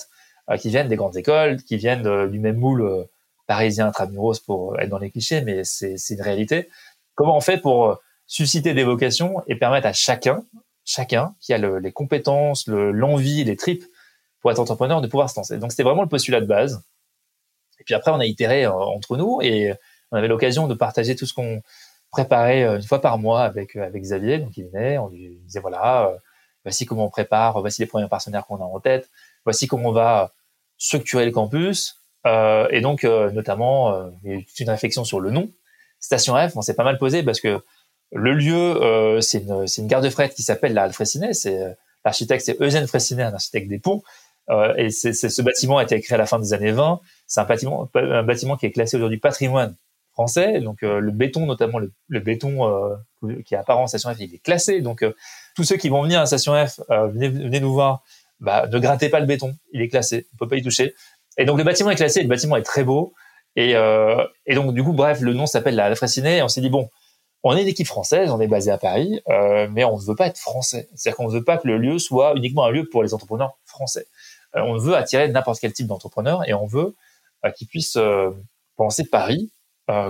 [SPEAKER 3] euh, qui viennent des grandes écoles, qui viennent du même moule parisien intramuros pour être dans les clichés, mais c'est une réalité. Comment on fait pour susciter des vocations et permettre à chacun, chacun qui a le, les compétences, l'envie, les tripes pour être entrepreneur de pouvoir se lancer? Donc c'était vraiment le postulat de base. Et puis après, on a itéré euh, entre nous et on avait l'occasion de partager tout ce qu'on préparait euh, une fois par mois avec euh, avec Xavier. Donc il venait, on lui disait voilà, voici comment on prépare, voici les premiers partenaires qu'on a en tête, voici comment on va structurer le campus. Euh, et donc notamment, il y a eu toute une réflexion sur le nom. Station F, on s'est pas mal posé parce que le lieu, c'est une, gare de fret qui s'appelle la Halle C'est l'architecte, c'est Eugène Fressinet, un architecte des ponts. Euh, et ce bâtiment a été créé à la fin des années 20. C'est un bâtiment, un bâtiment qui est classé aujourd'hui patrimoine français. Donc euh, le béton, notamment le, béton euh, qui est apparent en station F, il est classé. Donc tous ceux qui vont venir à station F, venez, venez, nous voir. Bah, ne grattez pas le béton, il est classé, on peut pas y toucher. Et donc le bâtiment est classé, le bâtiment est très beau. Et, et donc du coup, bref, le nom s'appelle la Fraissinet. Et on s'est dit bon, on est une équipe française, on est basé à Paris, euh, mais on ne veut pas être français. C'est-à-dire qu'on ne veut pas que le lieu soit uniquement un lieu pour les entrepreneurs français. Euh, on veut attirer n'importe quel type d'entrepreneur et on veut euh, qu'ils puissent euh, penser Paris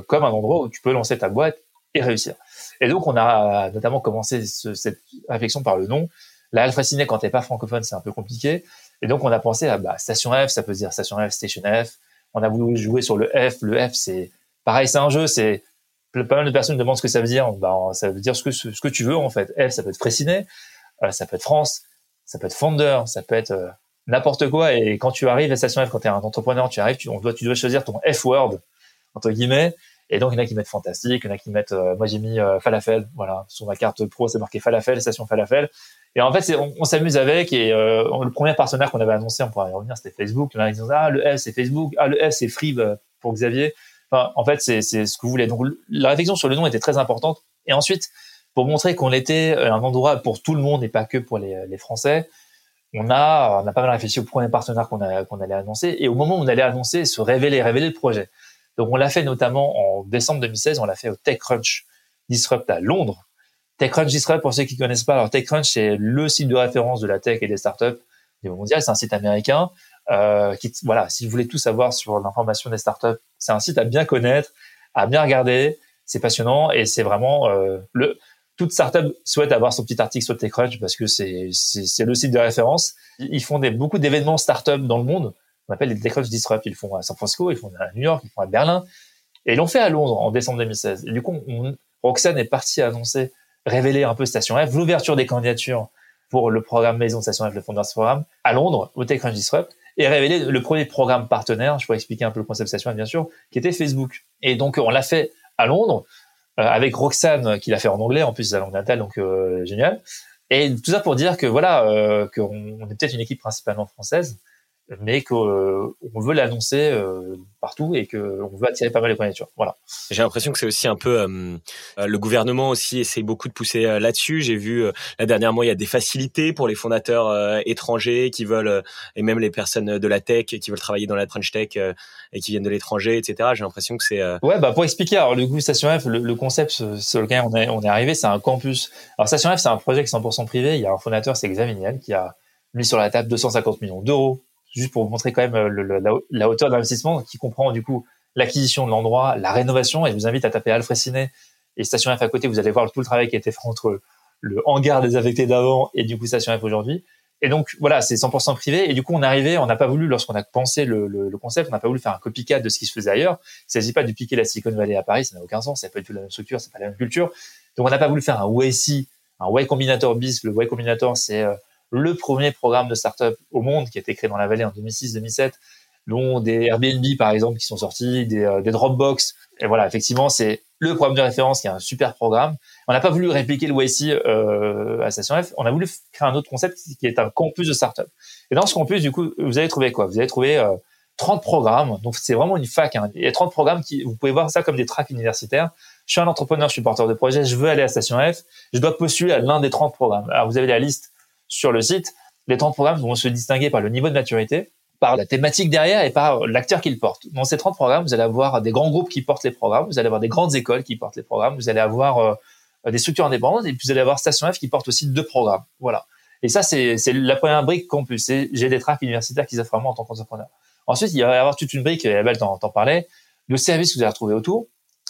[SPEAKER 3] comme un endroit où tu peux lancer ta boîte et réussir. Et donc, on a notamment commencé cette réflexion par le nom. La Alpha Ciné, quand t'es pas francophone, c'est un peu compliqué. Et donc, on a pensé à bah, Station F, ça peut dire Station F, Station F. On a voulu jouer sur le F. Le F, c'est pareil, c'est un jeu. C'est pas mal de personnes demandent ce que ça veut dire. Bah, ça veut dire ce que ce que tu veux en fait. F, ça peut être Fraissinet, ça peut être France, ça peut être Founder, ça peut être n'importe quoi. Et quand tu arrives à Station F, quand tu es un entrepreneur, tu arrives, tu, doit, tu dois choisir ton F-word, entre guillemets. Et donc, il y en a qui mettent fantastique, il y en a qui mettent, euh, moi j'ai mis euh, falafel, voilà, sur ma carte pro, c'est marqué falafel, station falafel. Et en fait, on, s'amuse avec, et euh, le premier partenaire qu'on avait annoncé, on pourrait y revenir, c'était Facebook. Il y a qui disaient, ah, le F, c'est Facebook, ah, le F, c'est Free pour Xavier. En fait, c'est ce que vous voulez. Donc, la réflexion sur le nom était très importante. Et ensuite, pour montrer qu'on était un endroit pour tout le monde et pas que pour les, Français, on a, on a pas mal réfléchi au premier partenaire qu'on allait annoncer et au moment où on allait annoncer, se révéler, révéler le projet. Donc on l'a fait notamment en décembre 2016, on l'a fait au TechCrunch Disrupt à Londres. TechCrunch Disrupt, pour ceux qui connaissent pas, alors TechCrunch c'est le site de référence de la tech et des startups niveau mondial, c'est un site américain. Euh, qui, voilà, si vous voulez tout savoir sur l'information des startups, c'est un site à bien connaître, à bien regarder. C'est passionnant et c'est vraiment euh, le toute startup souhaite avoir son petit article sur TechCrunch parce que c'est c'est le site de référence. Ils font des, beaucoup d'événements startup dans le monde. On appelle les TechCrunch Disrupt. Ils font à San Francisco, ils font à New York, ils font à Berlin. Et ils l'ont fait à Londres en décembre 2016. Et du coup, Roxane est partie annoncer, révéler un peu Station F, l'ouverture des candidatures pour le programme Maison Station F, le Founders Programme, à Londres, au TechCrunch Disrupt, et révéler le premier programme partenaire, je pourrais expliquer un peu le concept Station F, bien sûr, qui était Facebook. Et donc, on l'a fait à Londres. Euh, avec Roxane qui l'a fait en anglais, en plus c'est sa langue natale, donc euh, génial. Et tout ça pour dire que voilà, euh, qu'on est peut-être une équipe principalement française, mais qu'on veut l'annoncer partout et qu'on veut attirer pas mal de candidatures. Voilà.
[SPEAKER 2] J'ai l'impression que c'est aussi un peu euh, le gouvernement aussi essaye beaucoup de pousser là-dessus. J'ai vu là dernièrement il y a des facilités pour les fondateurs étrangers qui veulent et même les personnes de la tech qui veulent travailler dans la French Tech et qui viennent de l'étranger, etc. J'ai l'impression que c'est
[SPEAKER 3] ouais bah pour expliquer alors le coup Station F le, concept sur lequel on est on est arrivé c'est un campus. Alors Station F c'est un projet qui est 100% privé. Il y a un fondateur c'est Xavier qui a mis sur la table 250 millions d'euros juste pour vous montrer quand même euh, la, hauteur d'investissement qui comprend du coup l'acquisition de l'endroit, la rénovation. Et je vous invite à taper Alfred Ciné et Station F à côté. Vous allez voir tout le travail qui a été fait entre le hangar désaffecté d'avant et du coup Station F aujourd'hui. Et donc voilà, c'est 100% privé. Et du coup, on arrivé, on n'a pas voulu, lorsqu'on a pensé le, le, concept, on n'a pas voulu faire un copycat de ce qui se faisait ailleurs. Il s'agit pas de piquer la Silicon Valley à Paris, ça n'a aucun sens, c'est pas du tout la même structure, c'est pas la même culture. Donc on n'a pas voulu faire un YC, un Y Combinator bis. Le Y Combinator, c'est euh, le premier programme de start-up au monde qui a été créé dans la vallée en 2006-2007, dont des Airbnb par exemple qui sont sortis, des, euh, des Dropbox. Et voilà, effectivement, c'est le programme de référence qui est un super programme. On n'a pas voulu répliquer le YC euh, à Station F, on a voulu créer un autre concept qui est un campus de start-up. Et dans ce campus, du coup, vous allez trouver quoi? Vous allez trouver euh, 30 programmes. Donc c'est vraiment une fac. Hein. Il y a 30 programmes qui, vous pouvez voir ça comme des tracks universitaires. Je suis un entrepreneur, je suis porteur de projet, je veux aller à Station F, je dois postuler à l'un des 30 programmes. Alors vous avez la liste sur le site, les 30 programmes vont se distinguer par le niveau de maturité, par la thématique derrière et par l'acteur qu'ils portent. Dans ces 30 programmes, vous allez avoir des grands groupes qui portent les programmes, vous allez avoir des grandes écoles qui portent les programmes, vous allez avoir euh, des structures indépendantes et puis vous allez avoir Station F qui porte aussi deux programmes. Voilà. Et ça, c'est la première brique campus. J'ai des tracks universitaires qui s'offrent à moi en tant qu'entrepreneur. Ensuite, il va y avoir toute une brique, et Abel t'en parlait, le service que vous allez retrouver autour.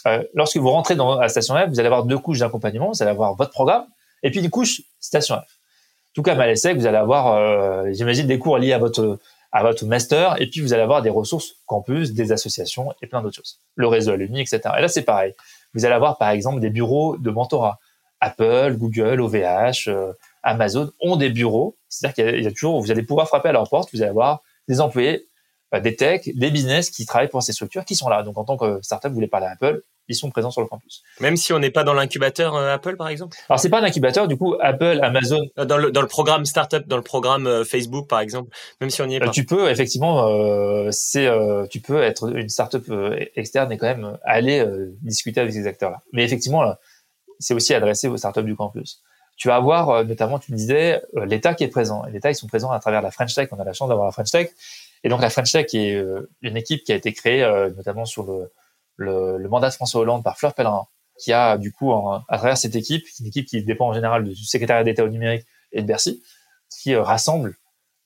[SPEAKER 3] Euh, lorsque vous rentrez dans la Station F, vous allez avoir deux couches d'accompagnement. Vous allez avoir votre programme et puis une couche Station F tout cas, à l'ESSEC, vous allez avoir, euh, j'imagine, des cours liés à votre à votre master, et puis vous allez avoir des ressources campus, des associations et plein d'autres choses. Le réseau alumni, etc. Et là, c'est pareil. Vous allez avoir, par exemple, des bureaux de mentorat. Apple, Google, OVH, euh, Amazon ont des bureaux. C'est-à-dire qu'il y, a toujours, vous allez pouvoir frapper à leur porte, vous allez avoir des employés, euh, des techs, des business qui travaillent pour ces structures qui sont là. Donc, en tant que startup, vous voulez parler à Apple, ils sont présents sur le campus.
[SPEAKER 2] Même si on n'est pas dans l'incubateur euh, Apple, par exemple?
[SPEAKER 3] Alors, c'est pas un incubateur, du coup, Apple, Amazon...
[SPEAKER 2] Euh, dans le, dans le programme Startup, dans le programme euh, Facebook, par exemple, même si on n'y est pas.
[SPEAKER 3] Tu peux, effectivement, c'est, tu peux être une startup externe et quand même aller discuter avec ces acteurs-là. Mais effectivement, c'est aussi adressé aux startups du campus. Tu vas avoir, notamment, tu me disais, l'État qui est présent. L'État, ils sont présents à travers la French Tech. On a la chance d'avoir la French Tech. Et donc, la French Tech est une équipe qui a été créée, notamment sur le le, mandat de François Hollande par Fleur Pellerin, qui a du coup, à travers cette équipe, une équipe qui dépend en général du secrétariat d'État au numérique et de Bercy, qui euh, rassemble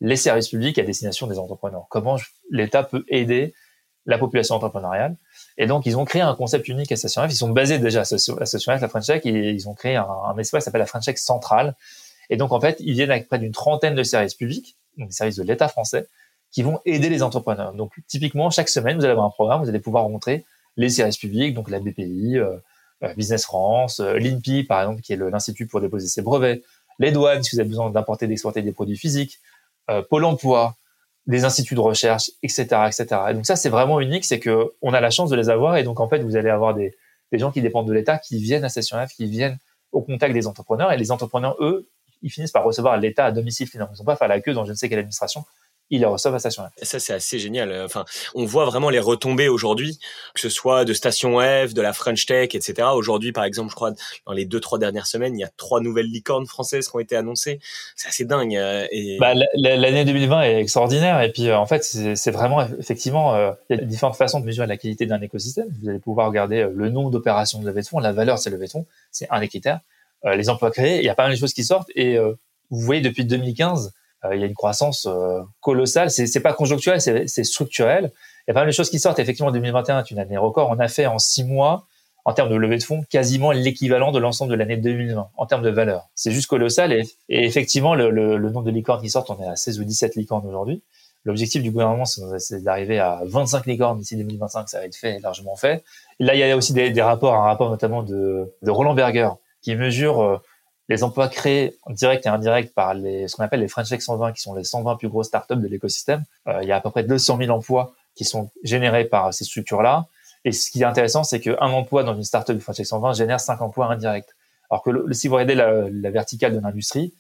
[SPEAKER 3] les services publics à destination des entrepreneurs. Comment l'État peut aider la population entrepreneuriale. Et donc, ils ont créé un concept unique à Station F. Ils sont basés déjà à Station F, la French Tech, et ils ont créé un, un espace qui s'appelle la French Tech Centrale. Et donc, en fait, ils viennent avec près d'une trentaine de services publics, donc des services de l'État français, qui vont aider les entrepreneurs. Donc, typiquement, chaque semaine, vous allez avoir un programme, vous allez pouvoir rencontrer les services publics, donc la BPI, euh, euh, Business France, euh, l'INPI par exemple, qui est l'institut pour déposer ses brevets, les douanes si vous avez besoin d'importer, d'exporter des produits physiques, Pôle Emploi, des instituts de recherche, etc., etc. Et donc ça, c'est vraiment unique, c'est que on a la chance de les avoir, et donc en fait, vous allez avoir des, des gens qui dépendent de l'État, qui viennent à Session F, qui viennent au contact des entrepreneurs, et les entrepreneurs, eux, ils finissent par recevoir l'État à domicile finalement. Ils ne sont pas faire la queue dans je ne sais quelle administration il les reçoivent à Station F.
[SPEAKER 2] Ça, c'est assez génial. Enfin, on voit vraiment les retombées aujourd'hui, que ce soit de Station F, de la French Tech, etc. Aujourd'hui, par exemple, je crois, dans les deux, trois dernières semaines, il y a trois nouvelles licornes françaises qui ont été annoncées. C'est assez dingue. Euh, et...
[SPEAKER 3] Bah, l'année 2020 est extraordinaire. Et puis, euh, en fait, c'est vraiment, effectivement, euh, il y a différentes façons de mesurer la qualité d'un écosystème. Vous allez pouvoir regarder le nombre d'opérations de levée de fonds, la valeur de ces levées de fonds. C'est un des critères. les emplois créés, il y a pas mal de choses qui sortent. Et vous voyez, depuis 2015, euh, il y a une croissance euh, colossale. C'est, c'est pas conjoncturel, c'est, c'est structurel. Il y a pas mal de choses qui sortent. Effectivement, 2021 est une année record. On a fait en six mois, en termes de levée de fonds, quasiment l'équivalent de l'ensemble de l'année 2020 en termes de valeur. C'est juste colossal. Et, et effectivement, le, le, le, nombre de licornes qui sortent, on est à 16 ou 17 licornes aujourd'hui. L'objectif du gouvernement, c'est d'arriver à 25 licornes d'ici 2025. Ça va être fait, largement fait. Et là, il y a aussi des, des rapports, un rapport notamment de, de Roland Berger, qui mesure euh, les emplois créés direct et indirect par les, ce qu'on appelle les French Tech 120, qui sont les 120 plus grosses startups de l'écosystème. Euh, il y a à peu près 200 000 emplois qui sont générés par ces structures-là. Et ce qui est intéressant, c'est qu'un emploi dans une startup de French Tech 120 génère 5 emplois indirects. Alors que le, si vous regardez la, la verticale de l'industrie,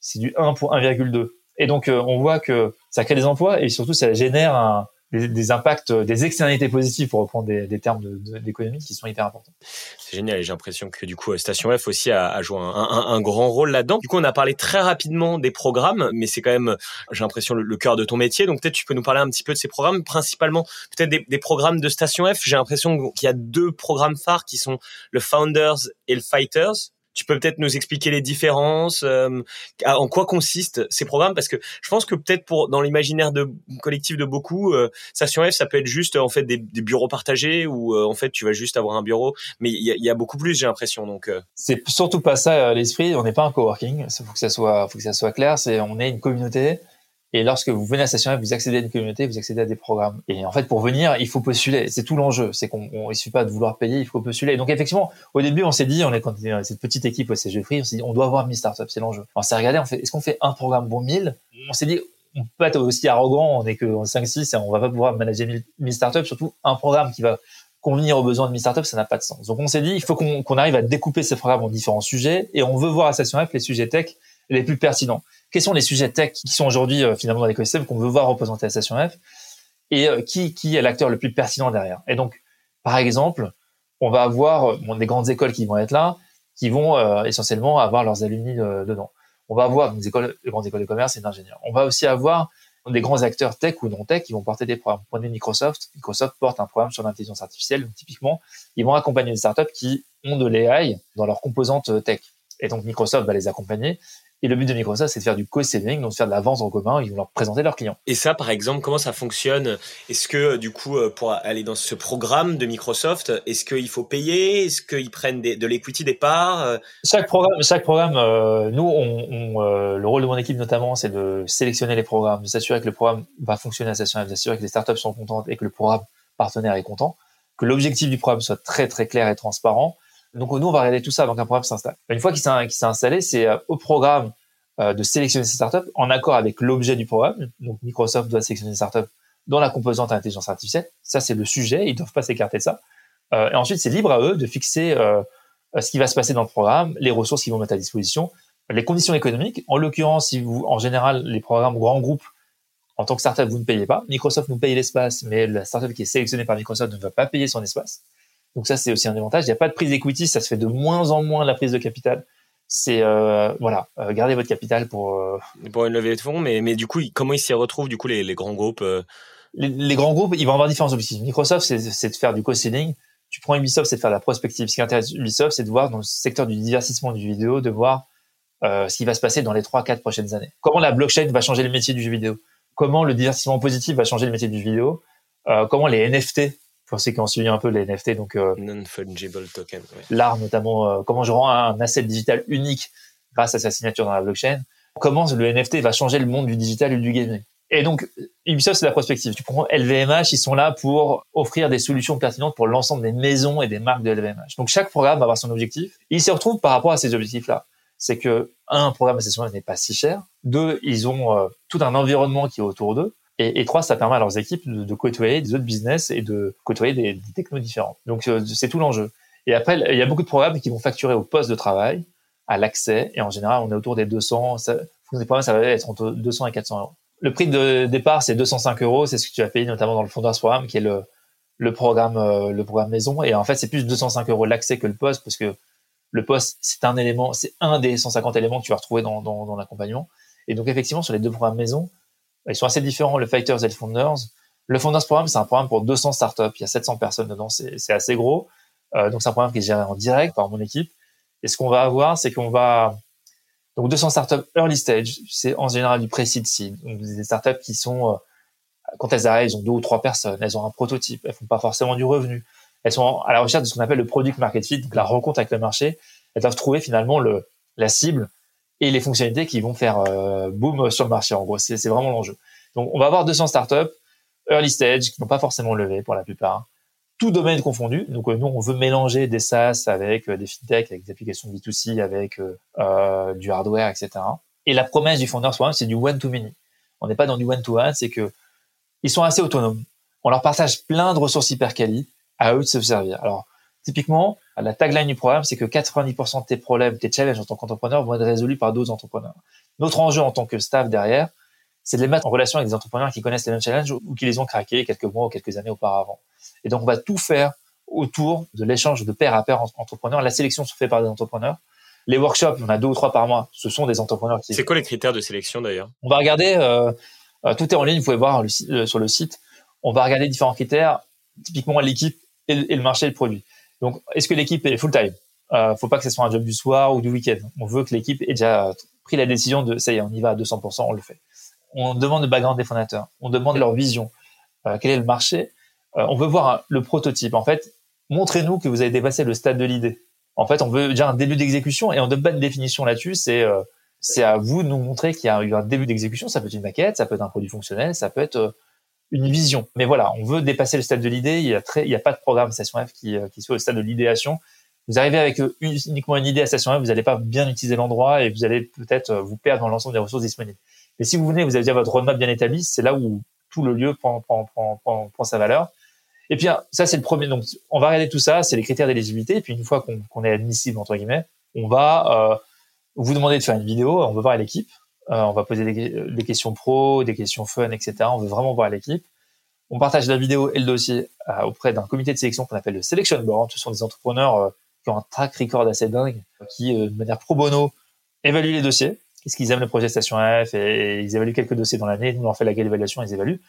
[SPEAKER 3] c'est du 1 pour 1,2. Et donc, euh, on voit que ça crée des emplois et surtout, ça génère un, des, impacts, des externalités positives pour reprendre des, termes d'économie qui sont hyper importants.
[SPEAKER 2] C'est génial et j'ai l'impression que du coup Station F aussi a, joué un, grand rôle là-dedans. Du coup, on a parlé très rapidement des programmes, mais c'est quand même, j'ai l'impression, le, cœur de ton métier. Donc peut-être tu peux nous parler un petit peu de ces programmes, principalement peut-être des, des programmes de Station F. J'ai l'impression qu'il y a deux programmes phares qui sont le Founders et le Fighters. Tu peux peut-être nous expliquer les différences, euh, en quoi consistent ces programmes? Parce que je pense que peut-être pour dans l'imaginaire de collectif de beaucoup, euh, Station F, ça peut être juste en fait des, bureaux partagés ou euh, en fait tu vas juste avoir un bureau. Mais il y a, beaucoup plus, j'ai l'impression. Donc euh.
[SPEAKER 3] c'est surtout pas ça l'esprit. On n'est pas un coworking. Il faut que ça soit, faut que ça soit clair. C'est on est une communauté et lorsque vous venez à Station F, vous accédez à une communauté, vous accédez à des programmes. Et en fait, pour venir, il faut postuler. C'est tout l'enjeu. C'est qu'on, il suffit pas de vouloir payer, il faut postuler. Donc effectivement, au début, on s'est dit, on est quand cette petite équipe au CG Free, on s'est dit, on doit avoir 1000 startups, c'est l'enjeu. On s'est regardé, on fait, est-ce qu'on fait un programme pour 1000 On s'est dit, on peut pas être aussi arrogant, on est que 5-6 et on va pas pouvoir manager 1000, startups, surtout un programme qui va convenir aux besoins de 1000 startups, ça n'a pas de sens. Donc on s'est dit, il faut qu'on arrive à découper ces programmes en différents sujets et on veut voir à Station F les sujets tech les plus pertinents quels sont les sujets tech qui sont aujourd'hui euh, finalement dans l'écosystème qu'on veut voir représenter à Station F et euh, qui, est l'acteur le plus pertinent derrière. Et donc, par exemple, on va avoir bon, des grandes écoles qui vont être là, qui vont euh, essentiellement avoir leurs alumni dedans. On va avoir des écoles, des grandes écoles de commerce et d'ingénieurs. On va aussi avoir des grands acteurs tech ou non tech qui vont porter des programmes. Prenez Microsoft. Microsoft porte un programme sur l'intelligence artificielle. typiquement, ils vont accompagner des startups qui ont de l'AI dans leurs composantes tech. Et donc Microsoft va les accompagner et le but de Microsoft, c'est de faire du co-selling, donc de faire de la vente en commun. Ils vont leur présenter leurs clients.
[SPEAKER 2] Et ça, par exemple, comment ça fonctionne? Est-ce que, du coup, euh, pour aller dans ce programme de Microsoft, est-ce qu'il faut payer? Est-ce qu'ils prennent de l'equity des parts euh?
[SPEAKER 3] Chaque programme, chaque programme euh, nous, on, le rôle de mon équipe notamment, c'est de sélectionner les programmes, de s'assurer que le programme va fonctionner à sa de s'assurer que les startups sont contentes et que le programme partenaire est content, que l'objectif du programme soit très très clair et transparent donc nous, on va regarder tout ça avant qu'un programme s'installe. Une fois qu'il s'est installé, c'est euh, au programme euh, de sélectionner ces startups en accord avec l'objet du programme. Donc Microsoft doit sélectionner des startups dans la composante intelligence artificielle. Ça, c'est le sujet. Ils doivent pas s'écarter de ça. Euh, et ensuite, c'est libre à eux de fixer ce qui va se passer dans le programme, les ressources qu'ils vont mettre à disposition, les conditions économiques. En l'occurrence, si vous, en général, les programmes grands groupes, en tant que startup, vous ne payez pas. Microsoft nous paye l'espace, mais la startup qui est sélectionnée par Microsoft ne va pas payer son espace. Donc ça, c'est aussi un avantage. Il n'y a pas de prise d'equity, ça se fait de moins en moins la prise de capital. C'est euh, voilà, euh, gardez votre capital pour euh,
[SPEAKER 2] pour une levée de fonds. Mais mais du coup, comment ils s'y retrouvent du coup les, les grands groupes
[SPEAKER 3] les, grands groupes, ils vont avoir différents objectifs. Microsoft, c'est de faire du co-selling. Tu prends Ubisoft, c'est de faire de la prospective. Ce qui intéresse Ubisoft, c'est de voir dans le secteur du divertissement du vidéo, de voir ce qui va se passer dans les 3-4 prochaines années. Comment la blockchain va changer le métier du jeu vidéo? Comment le divertissement positif va changer le métier du vidéo? Comment les NFT pour ceux qui ont suivi un peu les NFT, donc euh,
[SPEAKER 2] non-fungible token,
[SPEAKER 3] l'art notamment, euh, comment je rends un asset digital unique grâce à sa signature dans la blockchain. Comment le NFT va changer le monde du digital et du gaming. Et donc, Ubisoft, c'est la prospective. Tu prends LVMH, ils sont là pour offrir des solutions pertinentes pour l'ensemble des maisons et des marques de LVMH. Donc, chaque programme va avoir son objectif. Et ils se retrouvent par rapport à ces objectifs-là. C'est que, un, programme à n'est pas si cher. Deux, ils ont euh, tout un environnement qui est autour d'eux. Et, trois, ça permet à leurs équipes de, côtoyer des autres business et de côtoyer des, technos différents. Donc euh, c'est tout l'enjeu. Et après, il y a beaucoup de programmes qui vont facturer au poste de travail, à l'accès, et en général, on est autour des 200. Ça, ça va être entre 200 et 400 euros. Le prix de départ, c'est 205 euros. C'est ce que tu as payé notamment dans le Founders Programme, qui est le, programme, euh, le programme maison. Et en fait, c'est plus 205 euros l'accès que le poste, parce que le poste, c'est un élément, c'est un des 150 éléments que tu vas retrouver dans l'accompagnement. Et donc, effectivement, sur les deux programmes maison, ils sont assez différents, le Fighters et le Founders. Le Founders Programme, c'est un programme pour 200 startups. Il y a 700 personnes dedans. C'est assez gros. Euh, donc, c'est un programme qui est géré en direct par mon équipe. Et ce qu'on va avoir, c'est qu'on va, donc 200 startups early stage, c'est en général du pré-seed seed. Donc, des startups qui sont, euh, quand elles arrivent, elles ont deux ou trois personnes. Elles ont un prototype. Elles font pas forcément du revenu. Elles sont à la recherche de ce qu'on appelle le product market fit, donc la rencontre avec le marché. Elles doivent trouver finalement le, la cible et les fonctionnalités qui vont faire euh, boom sur le marché. En gros, c'est vraiment l'enjeu. Donc, on va avoir 200 startups early stage qui n'ont pas forcément levé pour la plupart, tout domaine confondu. Donc, euh, nous, on veut mélanger des SaaS avec euh, des fintech, avec des applications B2C, avec euh, du hardware, etc. Et la promesse du fondeur, c'est du one to many. On n'est pas dans du one to one, c'est que ils sont assez autonomes. On leur partage plein de ressources hyper quali, à eux de se servir. Alors, Typiquement, la tagline du programme, c'est que 90% de tes problèmes, tes challenges en tant qu'entrepreneur vont être résolus par d'autres entrepreneurs. Notre enjeu en tant que staff derrière, c'est de les mettre en relation avec des entrepreneurs qui connaissent les mêmes challenges ou qui les ont craqués quelques mois ou quelques années auparavant. Et donc, on va tout faire autour de l'échange de pair à pair entre entrepreneurs. La sélection se fait par des entrepreneurs. Les workshops, on a deux ou trois par mois. Ce sont des entrepreneurs qui.
[SPEAKER 2] C'est quoi les critères de sélection d'ailleurs?
[SPEAKER 3] On va regarder. Euh, euh, tout est en ligne. Vous pouvez voir le, sur le site. On va regarder différents critères. Typiquement l'équipe et, le marché et le produit. Donc, est-ce que l'équipe est full time euh, Faut pas que ce soit un job du soir ou du week-end. On veut que l'équipe ait déjà pris la décision de ça y est, on y va à 200%, on le fait. On demande le background des fondateurs. On demande leur vision. Euh, quel est le marché? Euh, On veut voir le prototype. En fait, montrez-nous que vous avez dépassé le stade de l'idée. En fait, on veut déjà un début d'exécution et on donne pas de définition là-dessus. C'est euh, c'est à vous de nous montrer qu'il y a eu un début d'exécution. Ça peut être une maquette, ça peut être un produit fonctionnel, ça peut être euh, une vision. Mais voilà, on veut dépasser le stade de l'idée. Il y a a pas de programme Station F qui, qui soit au stade de l'idéation. Vous arrivez avec uniquement une idée à Station F, vous n'allez pas bien utiliser l'endroit et vous allez peut-être vous perdre dans l'ensemble des ressources disponibles. Mais si vous venez, vous avez déjà votre roadmap bien établi, c'est là où tout le lieu prend, prend, prend, prend, sa valeur. Et puis ça c'est le premier. Donc on va regarder tout ça, c'est les critères d'éligibilité. Et puis une fois qu'on est admissible entre guillemets, on va euh, vous demander de faire une vidéo. On veut voir l'équipe. Euh, on va poser des, questions pro, des questions fun, etc. On veut vraiment voir l'équipe. On partage la vidéo et le dossier euh, auprès d'un comité de sélection qu'on appelle le Selection Board. Ce sont des entrepreneurs euh, qui ont un track record assez dingue, qui de manière pro bono évaluent les dossiers. Qu'est-ce qu'ils aiment le projet Station F? Et, ils évaluent quelques dossiers dans l'année. Nous on leur fait la évaluation, ils évaluent.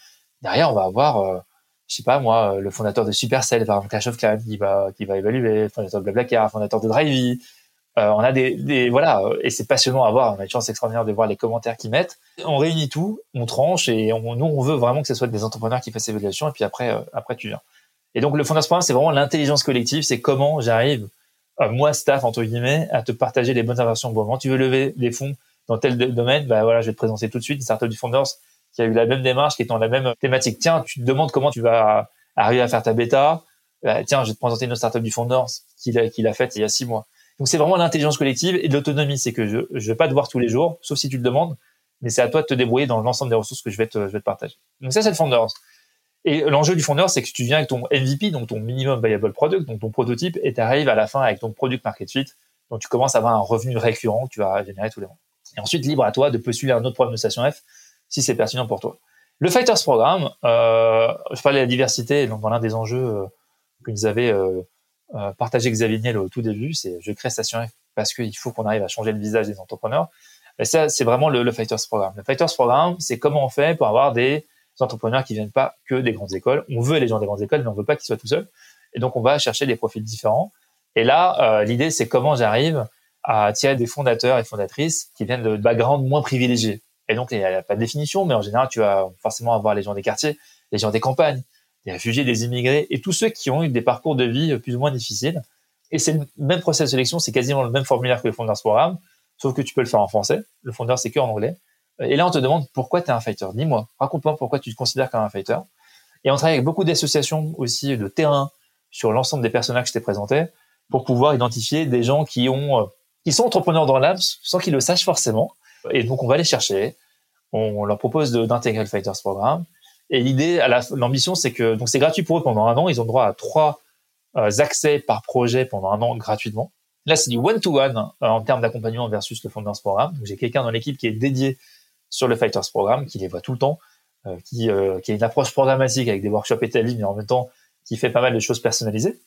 [SPEAKER 3] Derrière, on va avoir je sais pas moi, le fondateur de Supercell, par exemple, Clash of Clans, qui va qui va évaluer, le fondateur de Blablacar, fondateur de Drivey. Euh, on a des, des voilà, et c'est passionnant à voir. On a une chance extraordinaire de voir les commentaires qu'ils mettent. On réunit tout, on tranche et on, nous on veut vraiment que ce soit des entrepreneurs qui fassent l'évaluation et puis après euh, après tu viens. Et donc le Founders Programme, c'est vraiment l'intelligence collective. C'est comment j'arrive, euh, moi staff entre guillemets, à te partager les bonnes inversions bon moment. Tu veux lever des fonds dans tel domaine, bah voilà, je vais te présenter tout de suite une startup du Founders qui a eu la même démarche, qui est dans la même thématique. Tiens, tu te demandes comment tu vas arriver à faire ta bêta. Bah, tiens, je vais te présenter une startup du fondeur qu'il a, qu'il a faite il y a six mois. Donc c'est vraiment l'intelligence collective et l'autonomie. C'est que je ne vais pas te voir tous les jours, sauf si tu le demandes, mais c'est à toi de te débrouiller dans l'ensemble des ressources que je vais te, je vais te partager. Donc ça, c'est le Founders. Et l'enjeu du fondeur, c'est que tu viens avec ton MVP, donc ton minimum viable product, donc ton prototype, et tu arrives à la fin avec ton product market fit. Donc tu commences à avoir un revenu récurrent que tu vas générer tous les mois. Et ensuite, libre à toi de postuler un autre programme de station F si c'est pertinent pour toi. Le Fighters Programme, euh, je parlais de la diversité, donc l'un des enjeux euh, que nous avait euh, euh, partagé Xavier Niel au tout début, c'est je crée Station F parce qu'il faut qu'on arrive à changer le visage des entrepreneurs. Et ça, c'est vraiment le, le Fighters Programme. Le Fighters Programme, c'est comment on fait pour avoir des entrepreneurs qui viennent pas que des grandes écoles. On veut les gens des grandes écoles, mais on veut pas qu'ils soient tout seuls. Et donc, on va chercher des profils différents. Et là, euh, l'idée, c'est comment j'arrive à attirer des fondateurs et fondatrices qui viennent de backgrounds moins privilégiés. Et donc, il n'y a pas de définition, mais en général, tu vas forcément avoir les gens des quartiers, les gens des campagnes, des réfugiés, des immigrés, et tous ceux qui ont eu des parcours de vie plus ou moins difficiles. Et c'est le même processus de sélection, c'est quasiment le même formulaire que le Founders Programme, sauf que tu peux le faire en français. Le Founder, c'est que en anglais. Et là, on te demande pourquoi tu es un fighter? Dis-moi, raconte-moi pourquoi tu te considères comme un fighter. Et on travaille avec beaucoup d'associations aussi de terrain sur l'ensemble des personnages que je t'ai présentés pour pouvoir identifier des gens qui ont, euh, qui sont entrepreneurs dans l'âme sans qu'ils le sachent forcément. Et donc, on va les chercher, on leur propose d'intégrer le Fighters Programme. Et l'idée, l'ambition, c'est que donc c'est gratuit pour eux pendant un an. Ils ont droit à trois euh, accès par projet pendant un an gratuitement. Là, c'est du one-to-one euh, en termes d'accompagnement versus le Founders Programme. J'ai quelqu'un dans l'équipe qui est dédié sur le Fighters Programme, qui les voit tout le temps, euh, qui, qui a une approche programmatique avec des workshops établis, mais en même temps qui fait pas mal de choses personnalisées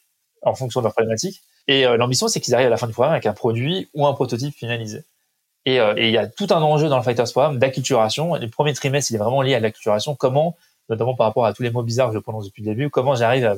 [SPEAKER 3] en fonction de leurs problématiques. Et l'ambition, c'est qu'ils arrivent à la fin du programme avec un produit ou un prototype finalisé. Et il y a tout un enjeu dans le Fighters Programme d'acculturation. Le premier trimestre, il est vraiment lié à l'acculturation. Comment, notamment par rapport à tous les mots bizarres que je prononce depuis le début, comment j'arrive à,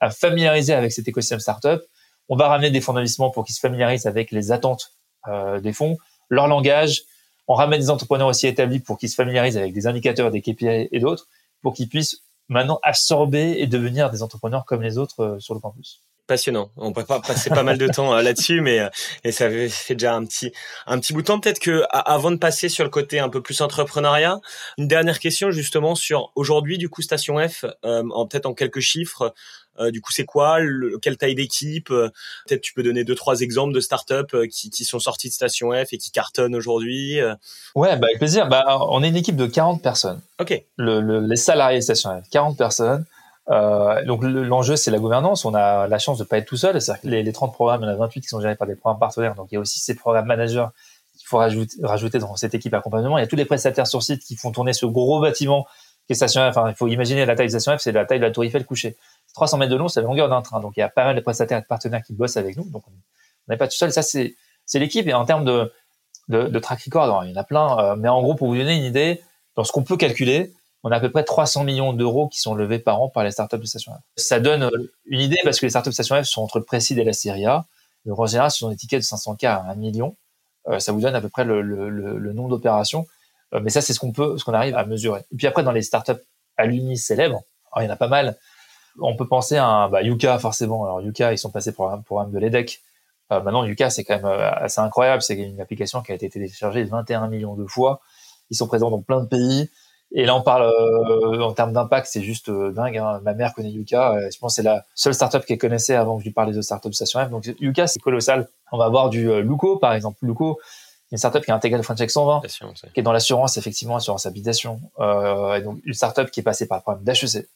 [SPEAKER 3] à, familiariser avec cet écosystème startup. On va ramener des fonds d'investissement pour qu'ils se familiarisent avec les attentes euh, des fonds, leur langage. On ramène des entrepreneurs aussi établis pour qu'ils se familiarisent avec des indicateurs, des KPI et d'autres, pour qu'ils puissent maintenant absorber et devenir des entrepreneurs comme les autres euh, sur le campus
[SPEAKER 2] passionnant. On peut pas passer pas mal de temps euh, là-dessus, mais euh, et ça fait déjà un petit un petit bout de temps. Peut-être que avant de passer sur le côté un peu plus entrepreneuriat, une dernière question justement sur aujourd'hui du coup Station F, euh, en peut-être en quelques chiffres. du coup, c'est quoi Quelle taille d'équipe Peut-être tu peux donner deux trois exemples de startups qui, qui sont sorties de Station F et qui cartonnent aujourd'hui.
[SPEAKER 3] Ouais, bah avec plaisir. Bah, on est une équipe de 40 personnes.
[SPEAKER 2] Ok.
[SPEAKER 3] Le, le, les salariés de Station F, 40 personnes. Euh, donc l'enjeu c'est la gouvernance. On a la chance de pas être tout seul. Les, les 30 programmes, il y en a 28 qui sont gérés par des programmes partenaires. Donc il y a aussi ces programmes managers qu'il faut rajouter, dans cette équipe accompagnement. Il y a tous les prestataires sur site qui font tourner ce gros bâtiment qui est Station F. Enfin, il faut imaginer la taille de Station F, c'est la taille de la Tour Eiffel couchée. 300 mètres de long, c'est la longueur d'un train. Donc, il y a pas mal de prestataires et de partenaires qui bossent avec nous. Donc, on n'est pas tout seul. Ça, c'est, c'est l'équipe. Et en termes de track record, il y en a plein. Euh, mais en gros, pour vous donner une idée, dans ce qu'on peut calculer, on a à peu près 300 millions d'euros qui sont levés par an par les startups de Station F. Ça donne euh, une idée parce que les startups de Station F sont entre le Précide et la Série A. Donc, en général, ce sont des tickets de 500K à 1 million. Euh, ça vous donne à peu près le, nombre d'opérations. mais ça, c'est ce qu'on peut, ce qu'on arrive à mesurer. Et puis après, dans les startups alumni célèbres, il y en a pas mal. On peut penser à bah, Yuka forcément. Alors Yuka, ils sont passés pour un programme de l'EDEC. Euh, maintenant, Yuka, c'est quand même euh, assez incroyable. C'est une application qui a été téléchargée 21 millions de fois. Ils sont présents dans plein de pays. Et là, on parle euh, en termes d'impact, c'est juste dingue. Hein. Ma mère connaît Yuka. je pense c'est la seule startup qu'elle connaissait avant que je lui parle des autres startups Station F. Donc Yuka, c'est colossal. On va avoir du Luco, par exemple. Luco, une startup qui a intégré le French 120, qui est dans l'assurance, effectivement, assurance habitation. et donc une startup qui est passée par le programme d'HEC.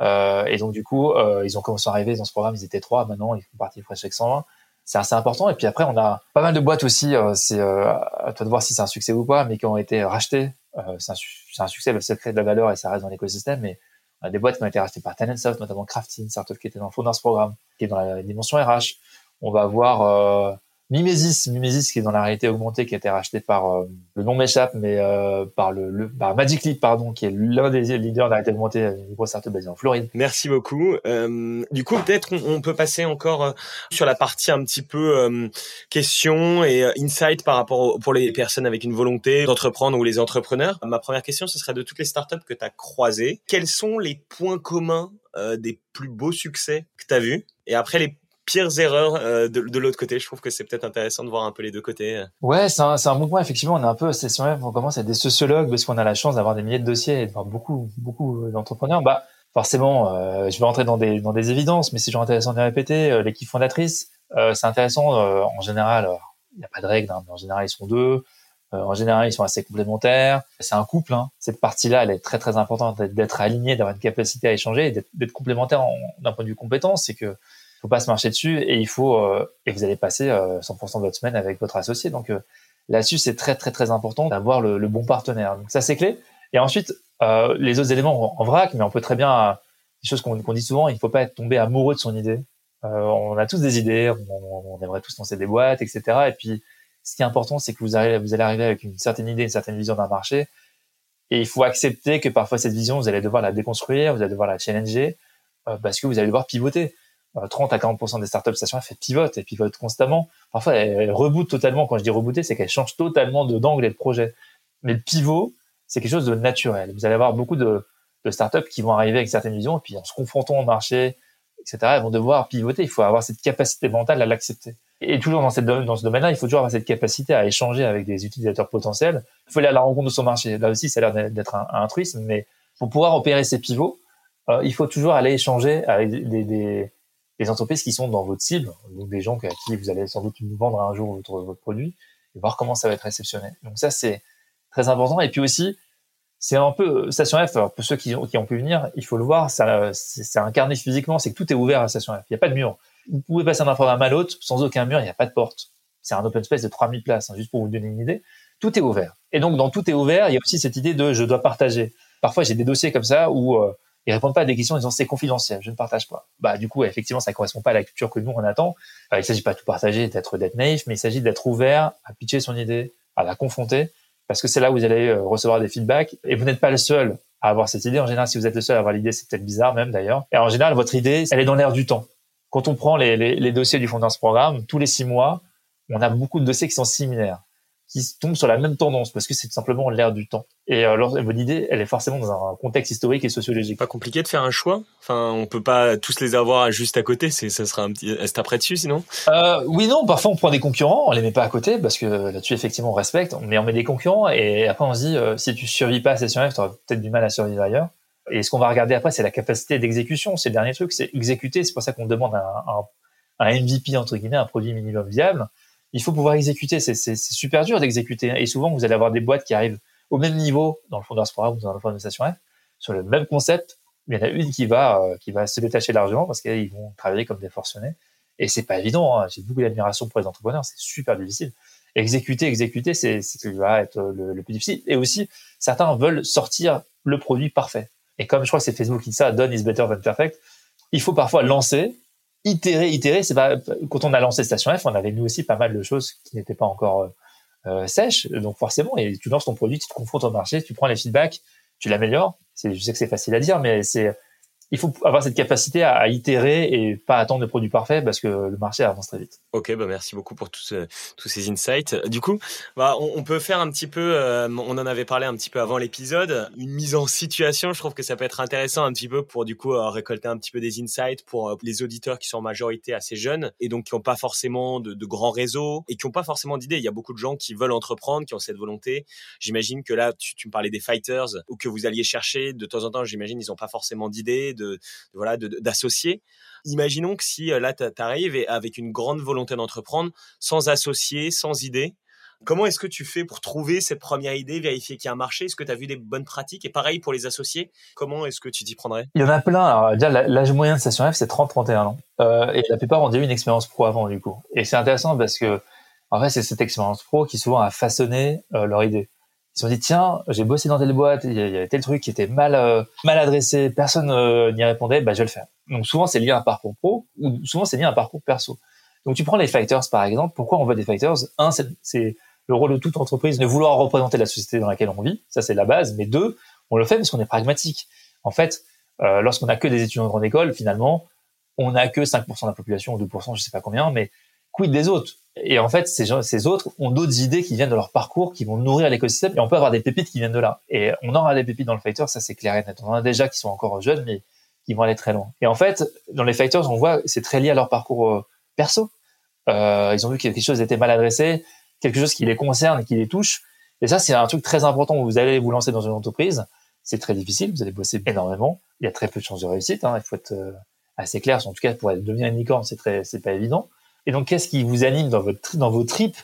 [SPEAKER 3] Euh, et donc du coup, euh, ils ont commencé à arriver dans ce programme, ils étaient trois, maintenant ils font partie du Fresh 120. C'est assez important. Et puis après, on a pas mal de boîtes aussi. Euh, c'est à toi de voir si c'est un succès ou pas, mais qui ont été rachetées. C'est un, succès, le secret de la valeur, et ça reste dans l'écosystème. Mais des boîtes qui ont été rachetées par Talentsoft, notamment Crafting, startup qui était dans le fond ce programme, qui est dans la dimension RH. On va avoir Mimesis, Mimesis qui est dans la réalité augmentée, qui a été racheté par euh, le nom m'échappe, mais euh, par le, le par Magic Leap, pardon, qui est l'un des leaders de la réalité augmentée, une grosse startup basée en Floride.
[SPEAKER 2] Merci beaucoup. Euh, du coup, peut-être on, peut passer encore euh, sur la partie un petit peu euh, question et insight par rapport pour les personnes avec une volonté d'entreprendre ou les entrepreneurs. Ma première question, ce serait de toutes les startups que tu as croisées, quels sont les points communs des plus beaux succès que tu as vus? Et après les pires erreurs euh, de, l'autre côté. Je trouve que c'est peut-être intéressant de voir un peu les deux côtés.
[SPEAKER 3] Ouais, c'est un, un, bon point. Effectivement, on est un peu session F, on commence à être des sociologues parce qu'on a la chance d'avoir des milliers de dossiers et de voir beaucoup, beaucoup d'entrepreneurs. Bah, forcément, euh, je vais rentrer dans des, dans des évidences, mais c'est toujours intéressant de les répéter. Euh, l'équipe fondatrice, c'est intéressant. en général, il n'y a pas de règle, hein, mais en général, ils sont deux. en général, ils sont assez complémentaires. C'est un couple. Hein. Cette partie-là, elle est très très importante d'être aligné, d'avoir une capacité à échanger, d'être complémentaire d'un point de vue compétence. C'est que faut pas se marcher dessus et il faut euh, et vous allez passer 100% euh, de votre semaine avec votre associé. Donc euh, là-dessus, c'est très très très important d'avoir le, le, bon partenaire. Donc ça c'est clé. Et ensuite, les autres éléments en, vrac, mais on peut très bien des choses qu'on dit souvent. Il faut pas être tombé amoureux de son idée. on a tous des idées, on, on, aimerait tous lancer des boîtes, etc. Et puis, ce qui est important, c'est que vous, arrivez, vous allez arriver avec une certaine idée, une certaine vision d'un marché. Et il faut accepter que parfois cette vision, vous allez devoir la déconstruire, vous allez devoir la challenger, parce que vous allez devoir pivoter. 30 à 40% des startups station fait pivotent et pivotent constamment. Parfois, elles rebootent totalement. Quand je dis rebooter, c'est qu'elles changent totalement d'angle et de projet. Mais le pivot, c'est quelque chose de naturel. Vous allez avoir beaucoup de, startups qui vont arriver avec certaines visions et puis en se confrontant au marché, etc., elles vont devoir pivoter. Il faut avoir cette capacité mentale à l'accepter. Et toujours dans, ce domaine-là, il faut toujours avoir cette capacité à échanger avec des utilisateurs potentiels. Il faut aller à la rencontre de son marché. Là aussi, ça a l'air d'être un, un truisme, mais pour pouvoir opérer ces pivots, euh, il faut toujours aller échanger avec des, les entreprises qui sont dans votre cible, donc des gens à qui vous allez sans doute vendre un jour votre, produit, et voir comment ça va être réceptionné. Donc ça, c'est très important. Et puis aussi, c'est un peu Station F. pour ceux qui, qui ont pu venir, il faut le voir, ça, c'est incarné physiquement, c'est que tout est ouvert à Station F. Il n'y a pas de mur. Vous pouvez passer d'un programme à l'autre sans aucun mur, il n'y a pas de porte. C'est un open space de 3000 places, hein, juste pour vous donner une idée. Tout est ouvert. Et donc, dans tout est ouvert, il y a aussi cette idée de je dois partager. Parfois, j'ai des dossiers comme ça où euh, ils répondent pas à des questions en disant c'est confidentiel, je ne partage pas. Bah du coup effectivement ça correspond pas à la culture que nous on attend. Euh, il s'agit pas de tout partager, d'être d'être naïf, mais il s'agit d'être ouvert à pitcher son idée, à la confronter, parce que c'est là où vous allez euh, recevoir des feedbacks et vous n'êtes pas le seul à avoir cette idée. En général, si vous êtes le seul à avoir l'idée, c'est peut-être bizarre même d'ailleurs. Et en général, votre idée, elle est dans l'air du temps. Quand on prend les, les, les dossiers du ce programme, tous les six mois, on a beaucoup de dossiers qui sont similaires qui tombent sur la même tendance parce que c'est tout simplement l'air du temps. Et alors, votre idée, elle est forcément dans un contexte historique et sociologique.
[SPEAKER 2] Pas compliqué de faire un choix? Enfin, on peut pas tous les avoir juste à côté. C'est, ça sera un petit, est après dessus sinon?
[SPEAKER 3] Euh, Oui, non. Parfois, on prend des concurrents, on les met pas à côté parce que là-dessus, effectivement, on respecte. Mais on met des concurrents et après, on se dit, euh, si tu survis pas à Session F, tu auras peut-être du mal à survivre ailleurs. Et ce qu'on va regarder après, c'est la capacité d'exécution. C'est le dernier truc, c'est exécuter. C'est pour ça qu'on demande un, un, un MVP entre guillemets, un produit minimum viable il faut pouvoir exécuter. C'est super dur d'exécuter. Et souvent, vous allez avoir des boîtes qui arrivent au même niveau dans le fond programme ou dans le fond de station F, sur le même concept. Il y en a une qui va, euh, qui va se détacher largement parce qu'ils vont travailler comme des forcenés. Et c'est pas évident. Hein. J'ai beaucoup d'admiration pour les entrepreneurs. C'est super difficile. exécuter, exécuter, c'est ce qui va être le, plus difficile. Et aussi, certains veulent sortir le produit parfait. Et comme je crois que c'est Facebook qui dit ça, done is better than perfect, il faut parfois lancer, itérer, itérer. C'est pas quand on a lancé Station F, on avait nous aussi pas mal de choses qui n'étaient pas encore euh, euh sèches. Donc forcément, et tu lances ton produit, tu te confrontes au marché, tu prends les feedbacks, tu l'améliores. Je sais que c'est facile à dire, mais c'est il faut avoir cette capacité à, itérer et pas attendre le produit parfait parce que le marché avance très vite.
[SPEAKER 2] Ok, bah merci beaucoup pour tous tous ces insights. Du coup, bah, on, peut faire un petit peu, euh, on en avait parlé un petit peu avant l'épisode, une mise en situation. Je trouve que ça peut être intéressant un petit peu pour du coup euh, récolter un petit peu des insights pour euh, les auditeurs qui sont en majorité assez jeunes et donc qui n'ont pas forcément de, de, grands réseaux et qui n'ont pas forcément d'idées. Il y a beaucoup de gens qui veulent entreprendre, qui ont cette volonté. J'imagine que là, tu, tu me parlais des fighters ou que vous alliez chercher de temps en temps. J'imagine ils n'ont pas forcément d'idées voilà d'associer. Imaginons que si euh, là tu arrives avec une grande volonté d'entreprendre, sans associer, sans idée, Comment est-ce que tu fais pour trouver cette première idée, vérifier qu'il y a un marché? Est-ce que tu as vu des bonnes pratiques? Et pareil pour les associés, comment est-ce que tu t'y prendrais?
[SPEAKER 3] Il y en a plein. L'âge moyen de Station F, c'est 30-31 ans. Euh, et la plupart ont déjà eu une expérience pro avant, du coup. Et c'est intéressant parce que, en fait, c'est cette expérience pro qui souvent a façonné euh, leur idée se sont dit tiens j'ai bossé dans telle boîte il y avait tel truc qui était mal euh, mal adressé personne euh, n'y répondait bah je vais le faire. Donc souvent c'est lié à un parcours pro ou souvent c'est lié à un parcours perso. Donc tu prends les fighters par exemple pourquoi on veut des fighters? Un c'est le rôle de toute entreprise de vouloir représenter la société dans laquelle on vit ça c'est la base mais deux on le fait parce qu'on est pragmatique. En fait euh, lorsqu'on a que des étudiants de grande école finalement on n'a que 5% de la population ou 2% je sais pas combien mais quid des autres et en fait, ces, autres ont d'autres idées qui viennent de leur parcours, qui vont nourrir l'écosystème. Et on peut avoir des pépites qui viennent de là. Et on aura des pépites dans le fighter, ça c'est clair et net. On en a déjà qui sont encore jeunes, mais qui vont aller très loin. Et en fait, dans les fighters, on voit c'est très lié à leur parcours euh, perso. Euh, ils ont vu que quelque chose était mal adressé, quelque chose qui les concerne, qui les touche. Et ça, c'est un truc très important. Vous allez vous lancer dans une entreprise, c'est très difficile. Vous allez bosser énormément. Il y a très peu de chances de réussite. Hein. Il faut être euh, assez clair. En tout cas, pour devenir une licorne, c'est c'est pas évident. Et donc, qu'est-ce qui vous anime dans votre dans vos tripes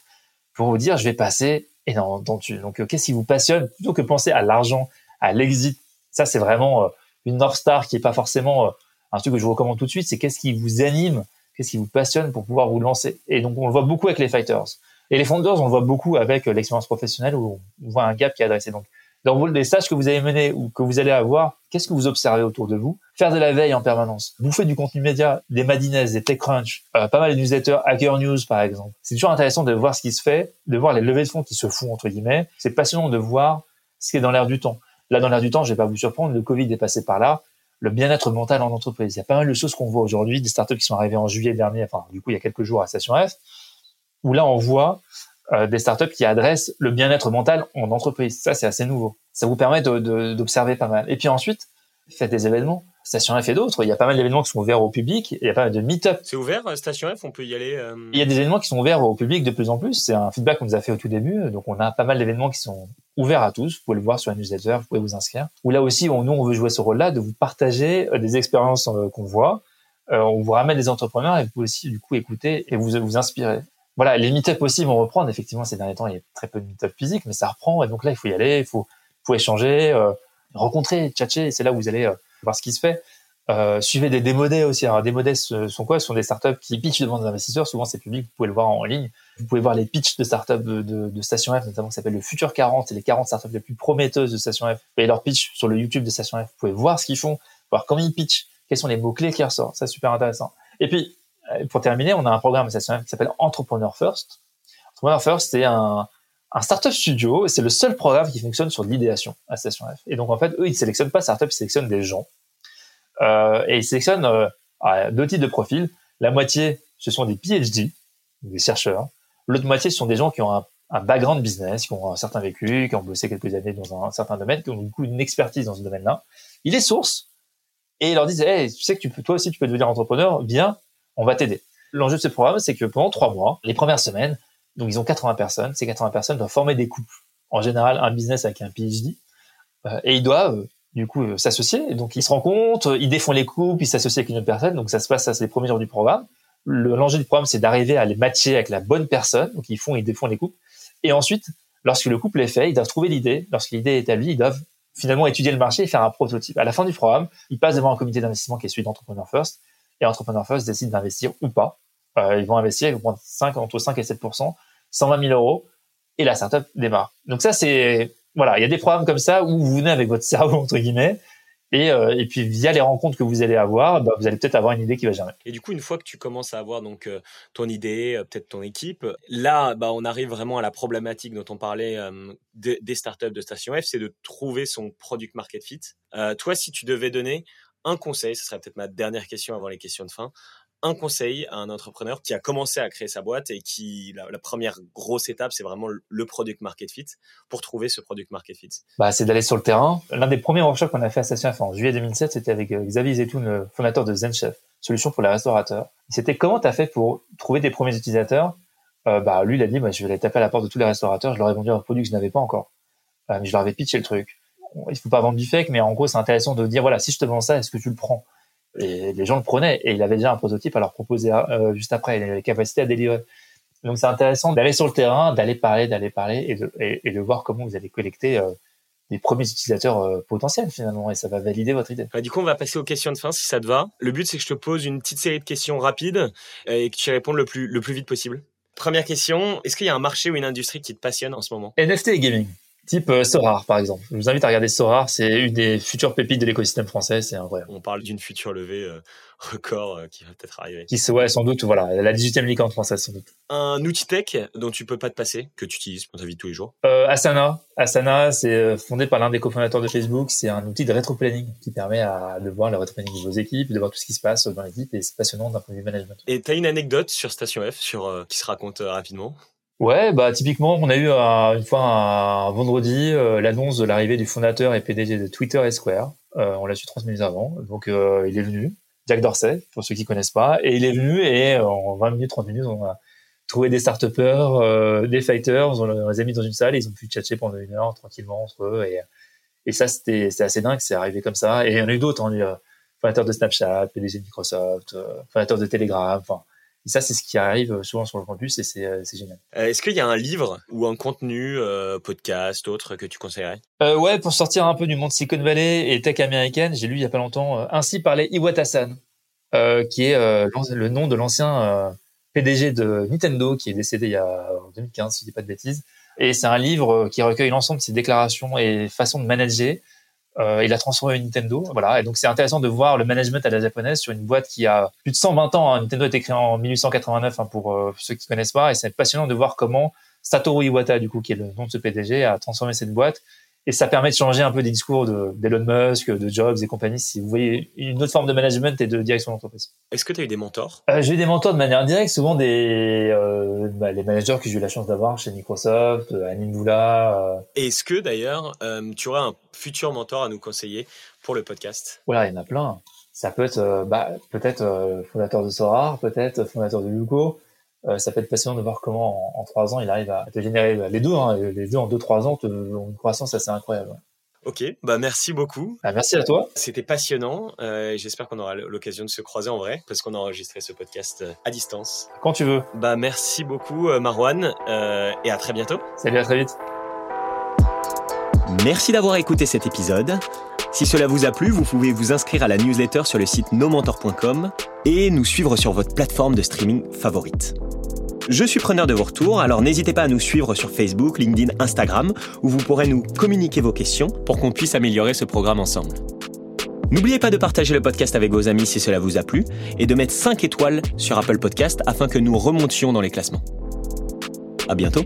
[SPEAKER 3] pour vous dire je vais passer et dans donc euh, qu'est-ce qui vous passionne plutôt que penser à l'argent, à l'exit? Ça c'est vraiment euh, une North Star qui est pas forcément euh, un truc que je vous recommande tout de suite. C'est qu'est-ce qui vous anime, qu'est-ce qui vous passionne pour pouvoir vous lancer? Et donc on le voit beaucoup avec les fighters. Et les founders, on le voit beaucoup avec l'expérience professionnelle où on voit un gap qui est adressé. Donc dans les stages que vous avez menés ou que vous allez avoir, qu'est-ce que vous observez autour de vous? Faire de la veille en permanence, bouffer du contenu média, des Madines, des TechCrunch, euh, pas mal de newsletters, Hacker News par exemple. C'est toujours intéressant de voir ce qui se fait, de voir les levées de fonds qui se font entre guillemets. C'est passionnant de voir ce qui est dans l'air du temps. Là, dans l'air du temps, je vais pas vous surprendre, le Covid est passé par là. Le bien-être mental en entreprise. Il y a pas mal de choses qu'on voit aujourd'hui, des startups qui sont arrivées en juillet dernier, enfin du coup il y a quelques jours à Station F, où là on voit euh, des startups qui adressent le bien-être mental en entreprise. Ça, c'est assez nouveau. Ça vous permet d'observer pas mal. Et puis ensuite, faites des événements. Station F et d'autres, il y a pas mal d'événements qui sont ouverts au public, il y a pas mal de meet-up.
[SPEAKER 2] C'est ouvert, euh, Station F, on peut y aller euh,
[SPEAKER 3] Il y a des événements qui sont ouverts au public de plus en plus, c'est un feedback qu'on nous a fait au tout début, donc on a pas mal d'événements qui sont ouverts à tous, vous pouvez le voir sur la newsletter, vous pouvez vous inscrire. Ou là aussi, nous, on veut jouer ce rôle-là, de vous partager des expériences qu'on voit, on vous ramène des entrepreneurs et vous pouvez aussi du coup écouter et vous vous inspirer voilà, les meet aussi vont reprendre. Effectivement, ces derniers temps, il y a très peu de meet physiques, mais ça reprend. Et donc là, il faut y aller, il faut, faut échanger, euh, rencontrer, tchatcher. C'est là où vous allez euh, voir ce qui se fait. Euh, suivez des démodés aussi. Alors, démodés sont quoi? Ce sont des startups qui pitchent devant des investisseurs. Souvent, c'est public. Vous pouvez le voir en ligne. Vous pouvez voir les pitchs de startups de, de, Station F, notamment qui s'appelle le Futur 40. C'est les 40 startups les plus prometteuses de Station F. Et leur pitch sur le YouTube de Station F. Vous pouvez voir ce qu'ils font, voir comment ils pitchent, quels sont les mots-clés qui ressortent. C'est super intéressant. Et puis, pour terminer, on a un programme qui s'appelle Entrepreneur First. Entrepreneur First, c'est un, un startup studio, c'est le seul programme qui fonctionne sur l'idéation à Station F. Et donc, en fait, eux, ils sélectionnent pas startup, ils sélectionnent des gens. Euh, et ils sélectionnent euh, deux types de profils. La moitié, ce sont des PhD, des chercheurs. L'autre moitié, ce sont des gens qui ont un, un, background business, qui ont un certain vécu, qui ont bossé quelques années dans un, certain domaine, qui ont du coup une expertise dans ce domaine-là. Ils les sourcent et ils leur disent, hey, tu sais que tu peux, toi aussi, tu peux devenir entrepreneur, viens, on va t'aider. L'enjeu de ce programme, c'est que pendant trois mois, les premières semaines, donc ils ont 80 personnes, ces 80 personnes doivent former des couples. En général, un business avec un PhD, euh, et ils doivent euh, du coup euh, s'associer. Donc ils se rencontrent, ils défont les couples, ils s'associent avec une autre personne. Donc ça se passe, ça c'est les premiers jours du programme. L'enjeu du programme, c'est d'arriver à les matcher avec la bonne personne. Donc ils font, ils défont les couples. Et ensuite, lorsque le couple est fait, ils doivent trouver l'idée. Lorsque l'idée est établie, ils doivent finalement étudier le marché et faire un prototype. À la fin du programme, ils passent devant un comité d'investissement qui est celui d'Entrepreneur First et Entrepreneur First décide d'investir ou pas. Euh, ils vont investir, ils vont prendre 5, entre 5 et 7 120 000 euros et la startup démarre. Donc ça, c'est voilà, il y a des programmes comme ça où vous venez avec votre cerveau entre guillemets et, euh, et puis via les rencontres que vous allez avoir, bah, vous allez peut-être avoir une idée qui va germer.
[SPEAKER 2] Et du coup, une fois que tu commences à avoir donc euh, ton idée, peut-être ton équipe, là, bah, on arrive vraiment à la problématique dont on parlait des startups de Station F, c'est de trouver son product market fit. toi, si tu devais donner un conseil, ce serait peut-être ma dernière question avant les questions de fin, un conseil à un entrepreneur qui a commencé à créer sa boîte et qui la, première grosse étape c'est vraiment le product market fit pour trouver ce product market fit.
[SPEAKER 3] Bah, c'est d'aller sur le terrain. L'un des premiers workshops qu'on a fait à Station F en juillet 2007 c'était avec euh, Xavier Zetoun fondateur de ZenChef solution pour les restaurateurs. C'était comment tu as fait pour trouver tes premiers utilisateurs? Euh, bah lui il a dit je vais aller taper à la porte de tous les restaurateurs. Je leur ai vendu un produit que je n'avais pas encore. Euh, mais je leur avais pitché le truc il faut pas vendre du fake mais en gros c'est intéressant de dire voilà si je te vends ça est-ce que tu le prends? Et les gens le prenaient. Et il avait déjà un prototype à leur proposer euh, juste après. Il avait les capacités à délivrer. Donc c'est intéressant d'aller sur le terrain, d'aller parler, d'aller parler et de, et, de voir comment vous allez collecter euh, les premiers utilisateurs euh, potentiels finalement. Et ça va valider votre idée.
[SPEAKER 2] Bah, du coup, on va passer aux questions de fin si ça te va. Le but, c'est que je te pose une petite série de questions rapides et que tu répondes le plus, le plus vite possible. Première question, est-ce qu'il y a un marché ou une industrie qui te passionne en ce moment?
[SPEAKER 3] NFT et gaming type euh, Sorar par exemple. Je vous invite à regarder Sorar, c'est une des futures pépites de l'écosystème français, c'est incroyable.
[SPEAKER 2] On parle d'une future levée euh, *laughs* record euh, qui va peut-être arriver.
[SPEAKER 3] Qui ouais, sans doute, voilà, la 18e licorne française sans doute.
[SPEAKER 2] Un outil tech dont tu peux pas te passer, que tu utilises pour ta vie de tous les jours
[SPEAKER 3] euh, Asana. Asana, c'est fondé par l'un des cofondateurs de Facebook. C'est un outil de rétro-planning qui permet à, de voir le rétro-planning de vos équipes, de voir tout ce qui se passe dans l'équipe et c'est passionnant d'un point de vue management.
[SPEAKER 2] Et tu as une anecdote sur Station F sur, qui se raconte rapidement?
[SPEAKER 3] Ouais, bah typiquement, on a eu euh, une fois un vendredi euh, l'annonce de l'arrivée du fondateur et PDG de Twitter et Square. Euh, on l'a su 30 minutes avant, donc il est venu, Jack Dorsey, pour ceux qui connaissent pas, et il est venu et en 20 minutes, 30 minutes, on a trouvé des start des fighters, on les a mis dans une salle, ils ont pu chatcher pendant une heure tranquillement entre eux, et, et ça c'était assez dingue, c'est arrivé comme ça. Et il y en a eu d'autres, hein, fondateur de Snapchat, PDG de Microsoft, fondateur de Telegram, enfin et ça, c'est ce qui arrive euh, souvent sur le campus et c'est euh, génial.
[SPEAKER 2] Euh, est-ce qu'il y a un livre ou un contenu, podcast, autre que tu conseillerais?
[SPEAKER 3] Euh, Ouais, pour sortir un peu du monde Silicon Valley et tech américaine, j'ai lu il y a pas longtemps Ainsi parlait Iwata-san, qui est le nom de l'ancien PDG de Nintendo qui est décédé il y a en 2015, si je dis pas de bêtises. Et c'est un livre qui recueille l'ensemble de ses déclarations et façons de manager euh, il a transformé Nintendo. Voilà. Et donc, c'est intéressant de voir le management à la japonaise sur une boîte qui a plus de 120 ans. Hein. Nintendo a été créé en 1889, hein, pour euh, ceux qui connaissent pas. Et c'est passionnant de voir comment Satoru Iwata, du coup, qui est le nom de ce PDG, a transformé cette boîte et ça permet de changer un peu des discours d'Elon Musk, de Jobs et compagnie, si vous voyez une autre forme de management et de direction d'entreprise.
[SPEAKER 2] Est-ce que tu as eu des mentors?
[SPEAKER 3] Euh, J'ai eu des mentors de manière directe, souvent des euh, bah, les managers que j'ai eu la chance d'avoir chez Microsoft, euh. Euh.
[SPEAKER 2] Est-ce que d'ailleurs, euh, tu aurais un futur mentor à nous conseiller pour le podcast?
[SPEAKER 3] Voilà, il y en a plein. Ça peut être bah, peut-être fondateur de Sora, peut-être fondateur de Lugo, euh, ça peut être passionnant de voir comment en, trois ans il arrive à te générer les deux, hein, les deux en deux trois ans ont une croissance assez incroyable.
[SPEAKER 2] Ok, bah merci beaucoup.
[SPEAKER 3] Bah, merci à toi.
[SPEAKER 2] C'était passionnant. Euh, J'espère qu'on aura l'occasion de se croiser en vrai, parce qu'on a enregistré ce podcast euh, à distance.
[SPEAKER 3] Quand tu veux.
[SPEAKER 2] Bah merci beaucoup euh, Marwan, et à très bientôt.
[SPEAKER 3] Salut, à très vite.
[SPEAKER 2] Merci d'avoir écouté cet épisode. Si cela vous a plu, vous pouvez vous inscrire à la newsletter sur le site nomentor.com et nous suivre sur votre plateforme de streaming favorite. Je suis preneur de vos retours, alors n'hésitez pas à nous suivre sur Facebook, LinkedIn, Instagram, où vous pourrez nous communiquer vos questions pour qu'on puisse améliorer ce programme ensemble. N'oubliez pas de partager le podcast avec vos amis si cela vous a plu et de mettre 5 étoiles sur Apple Podcast afin que nous remontions dans les classements. À bientôt!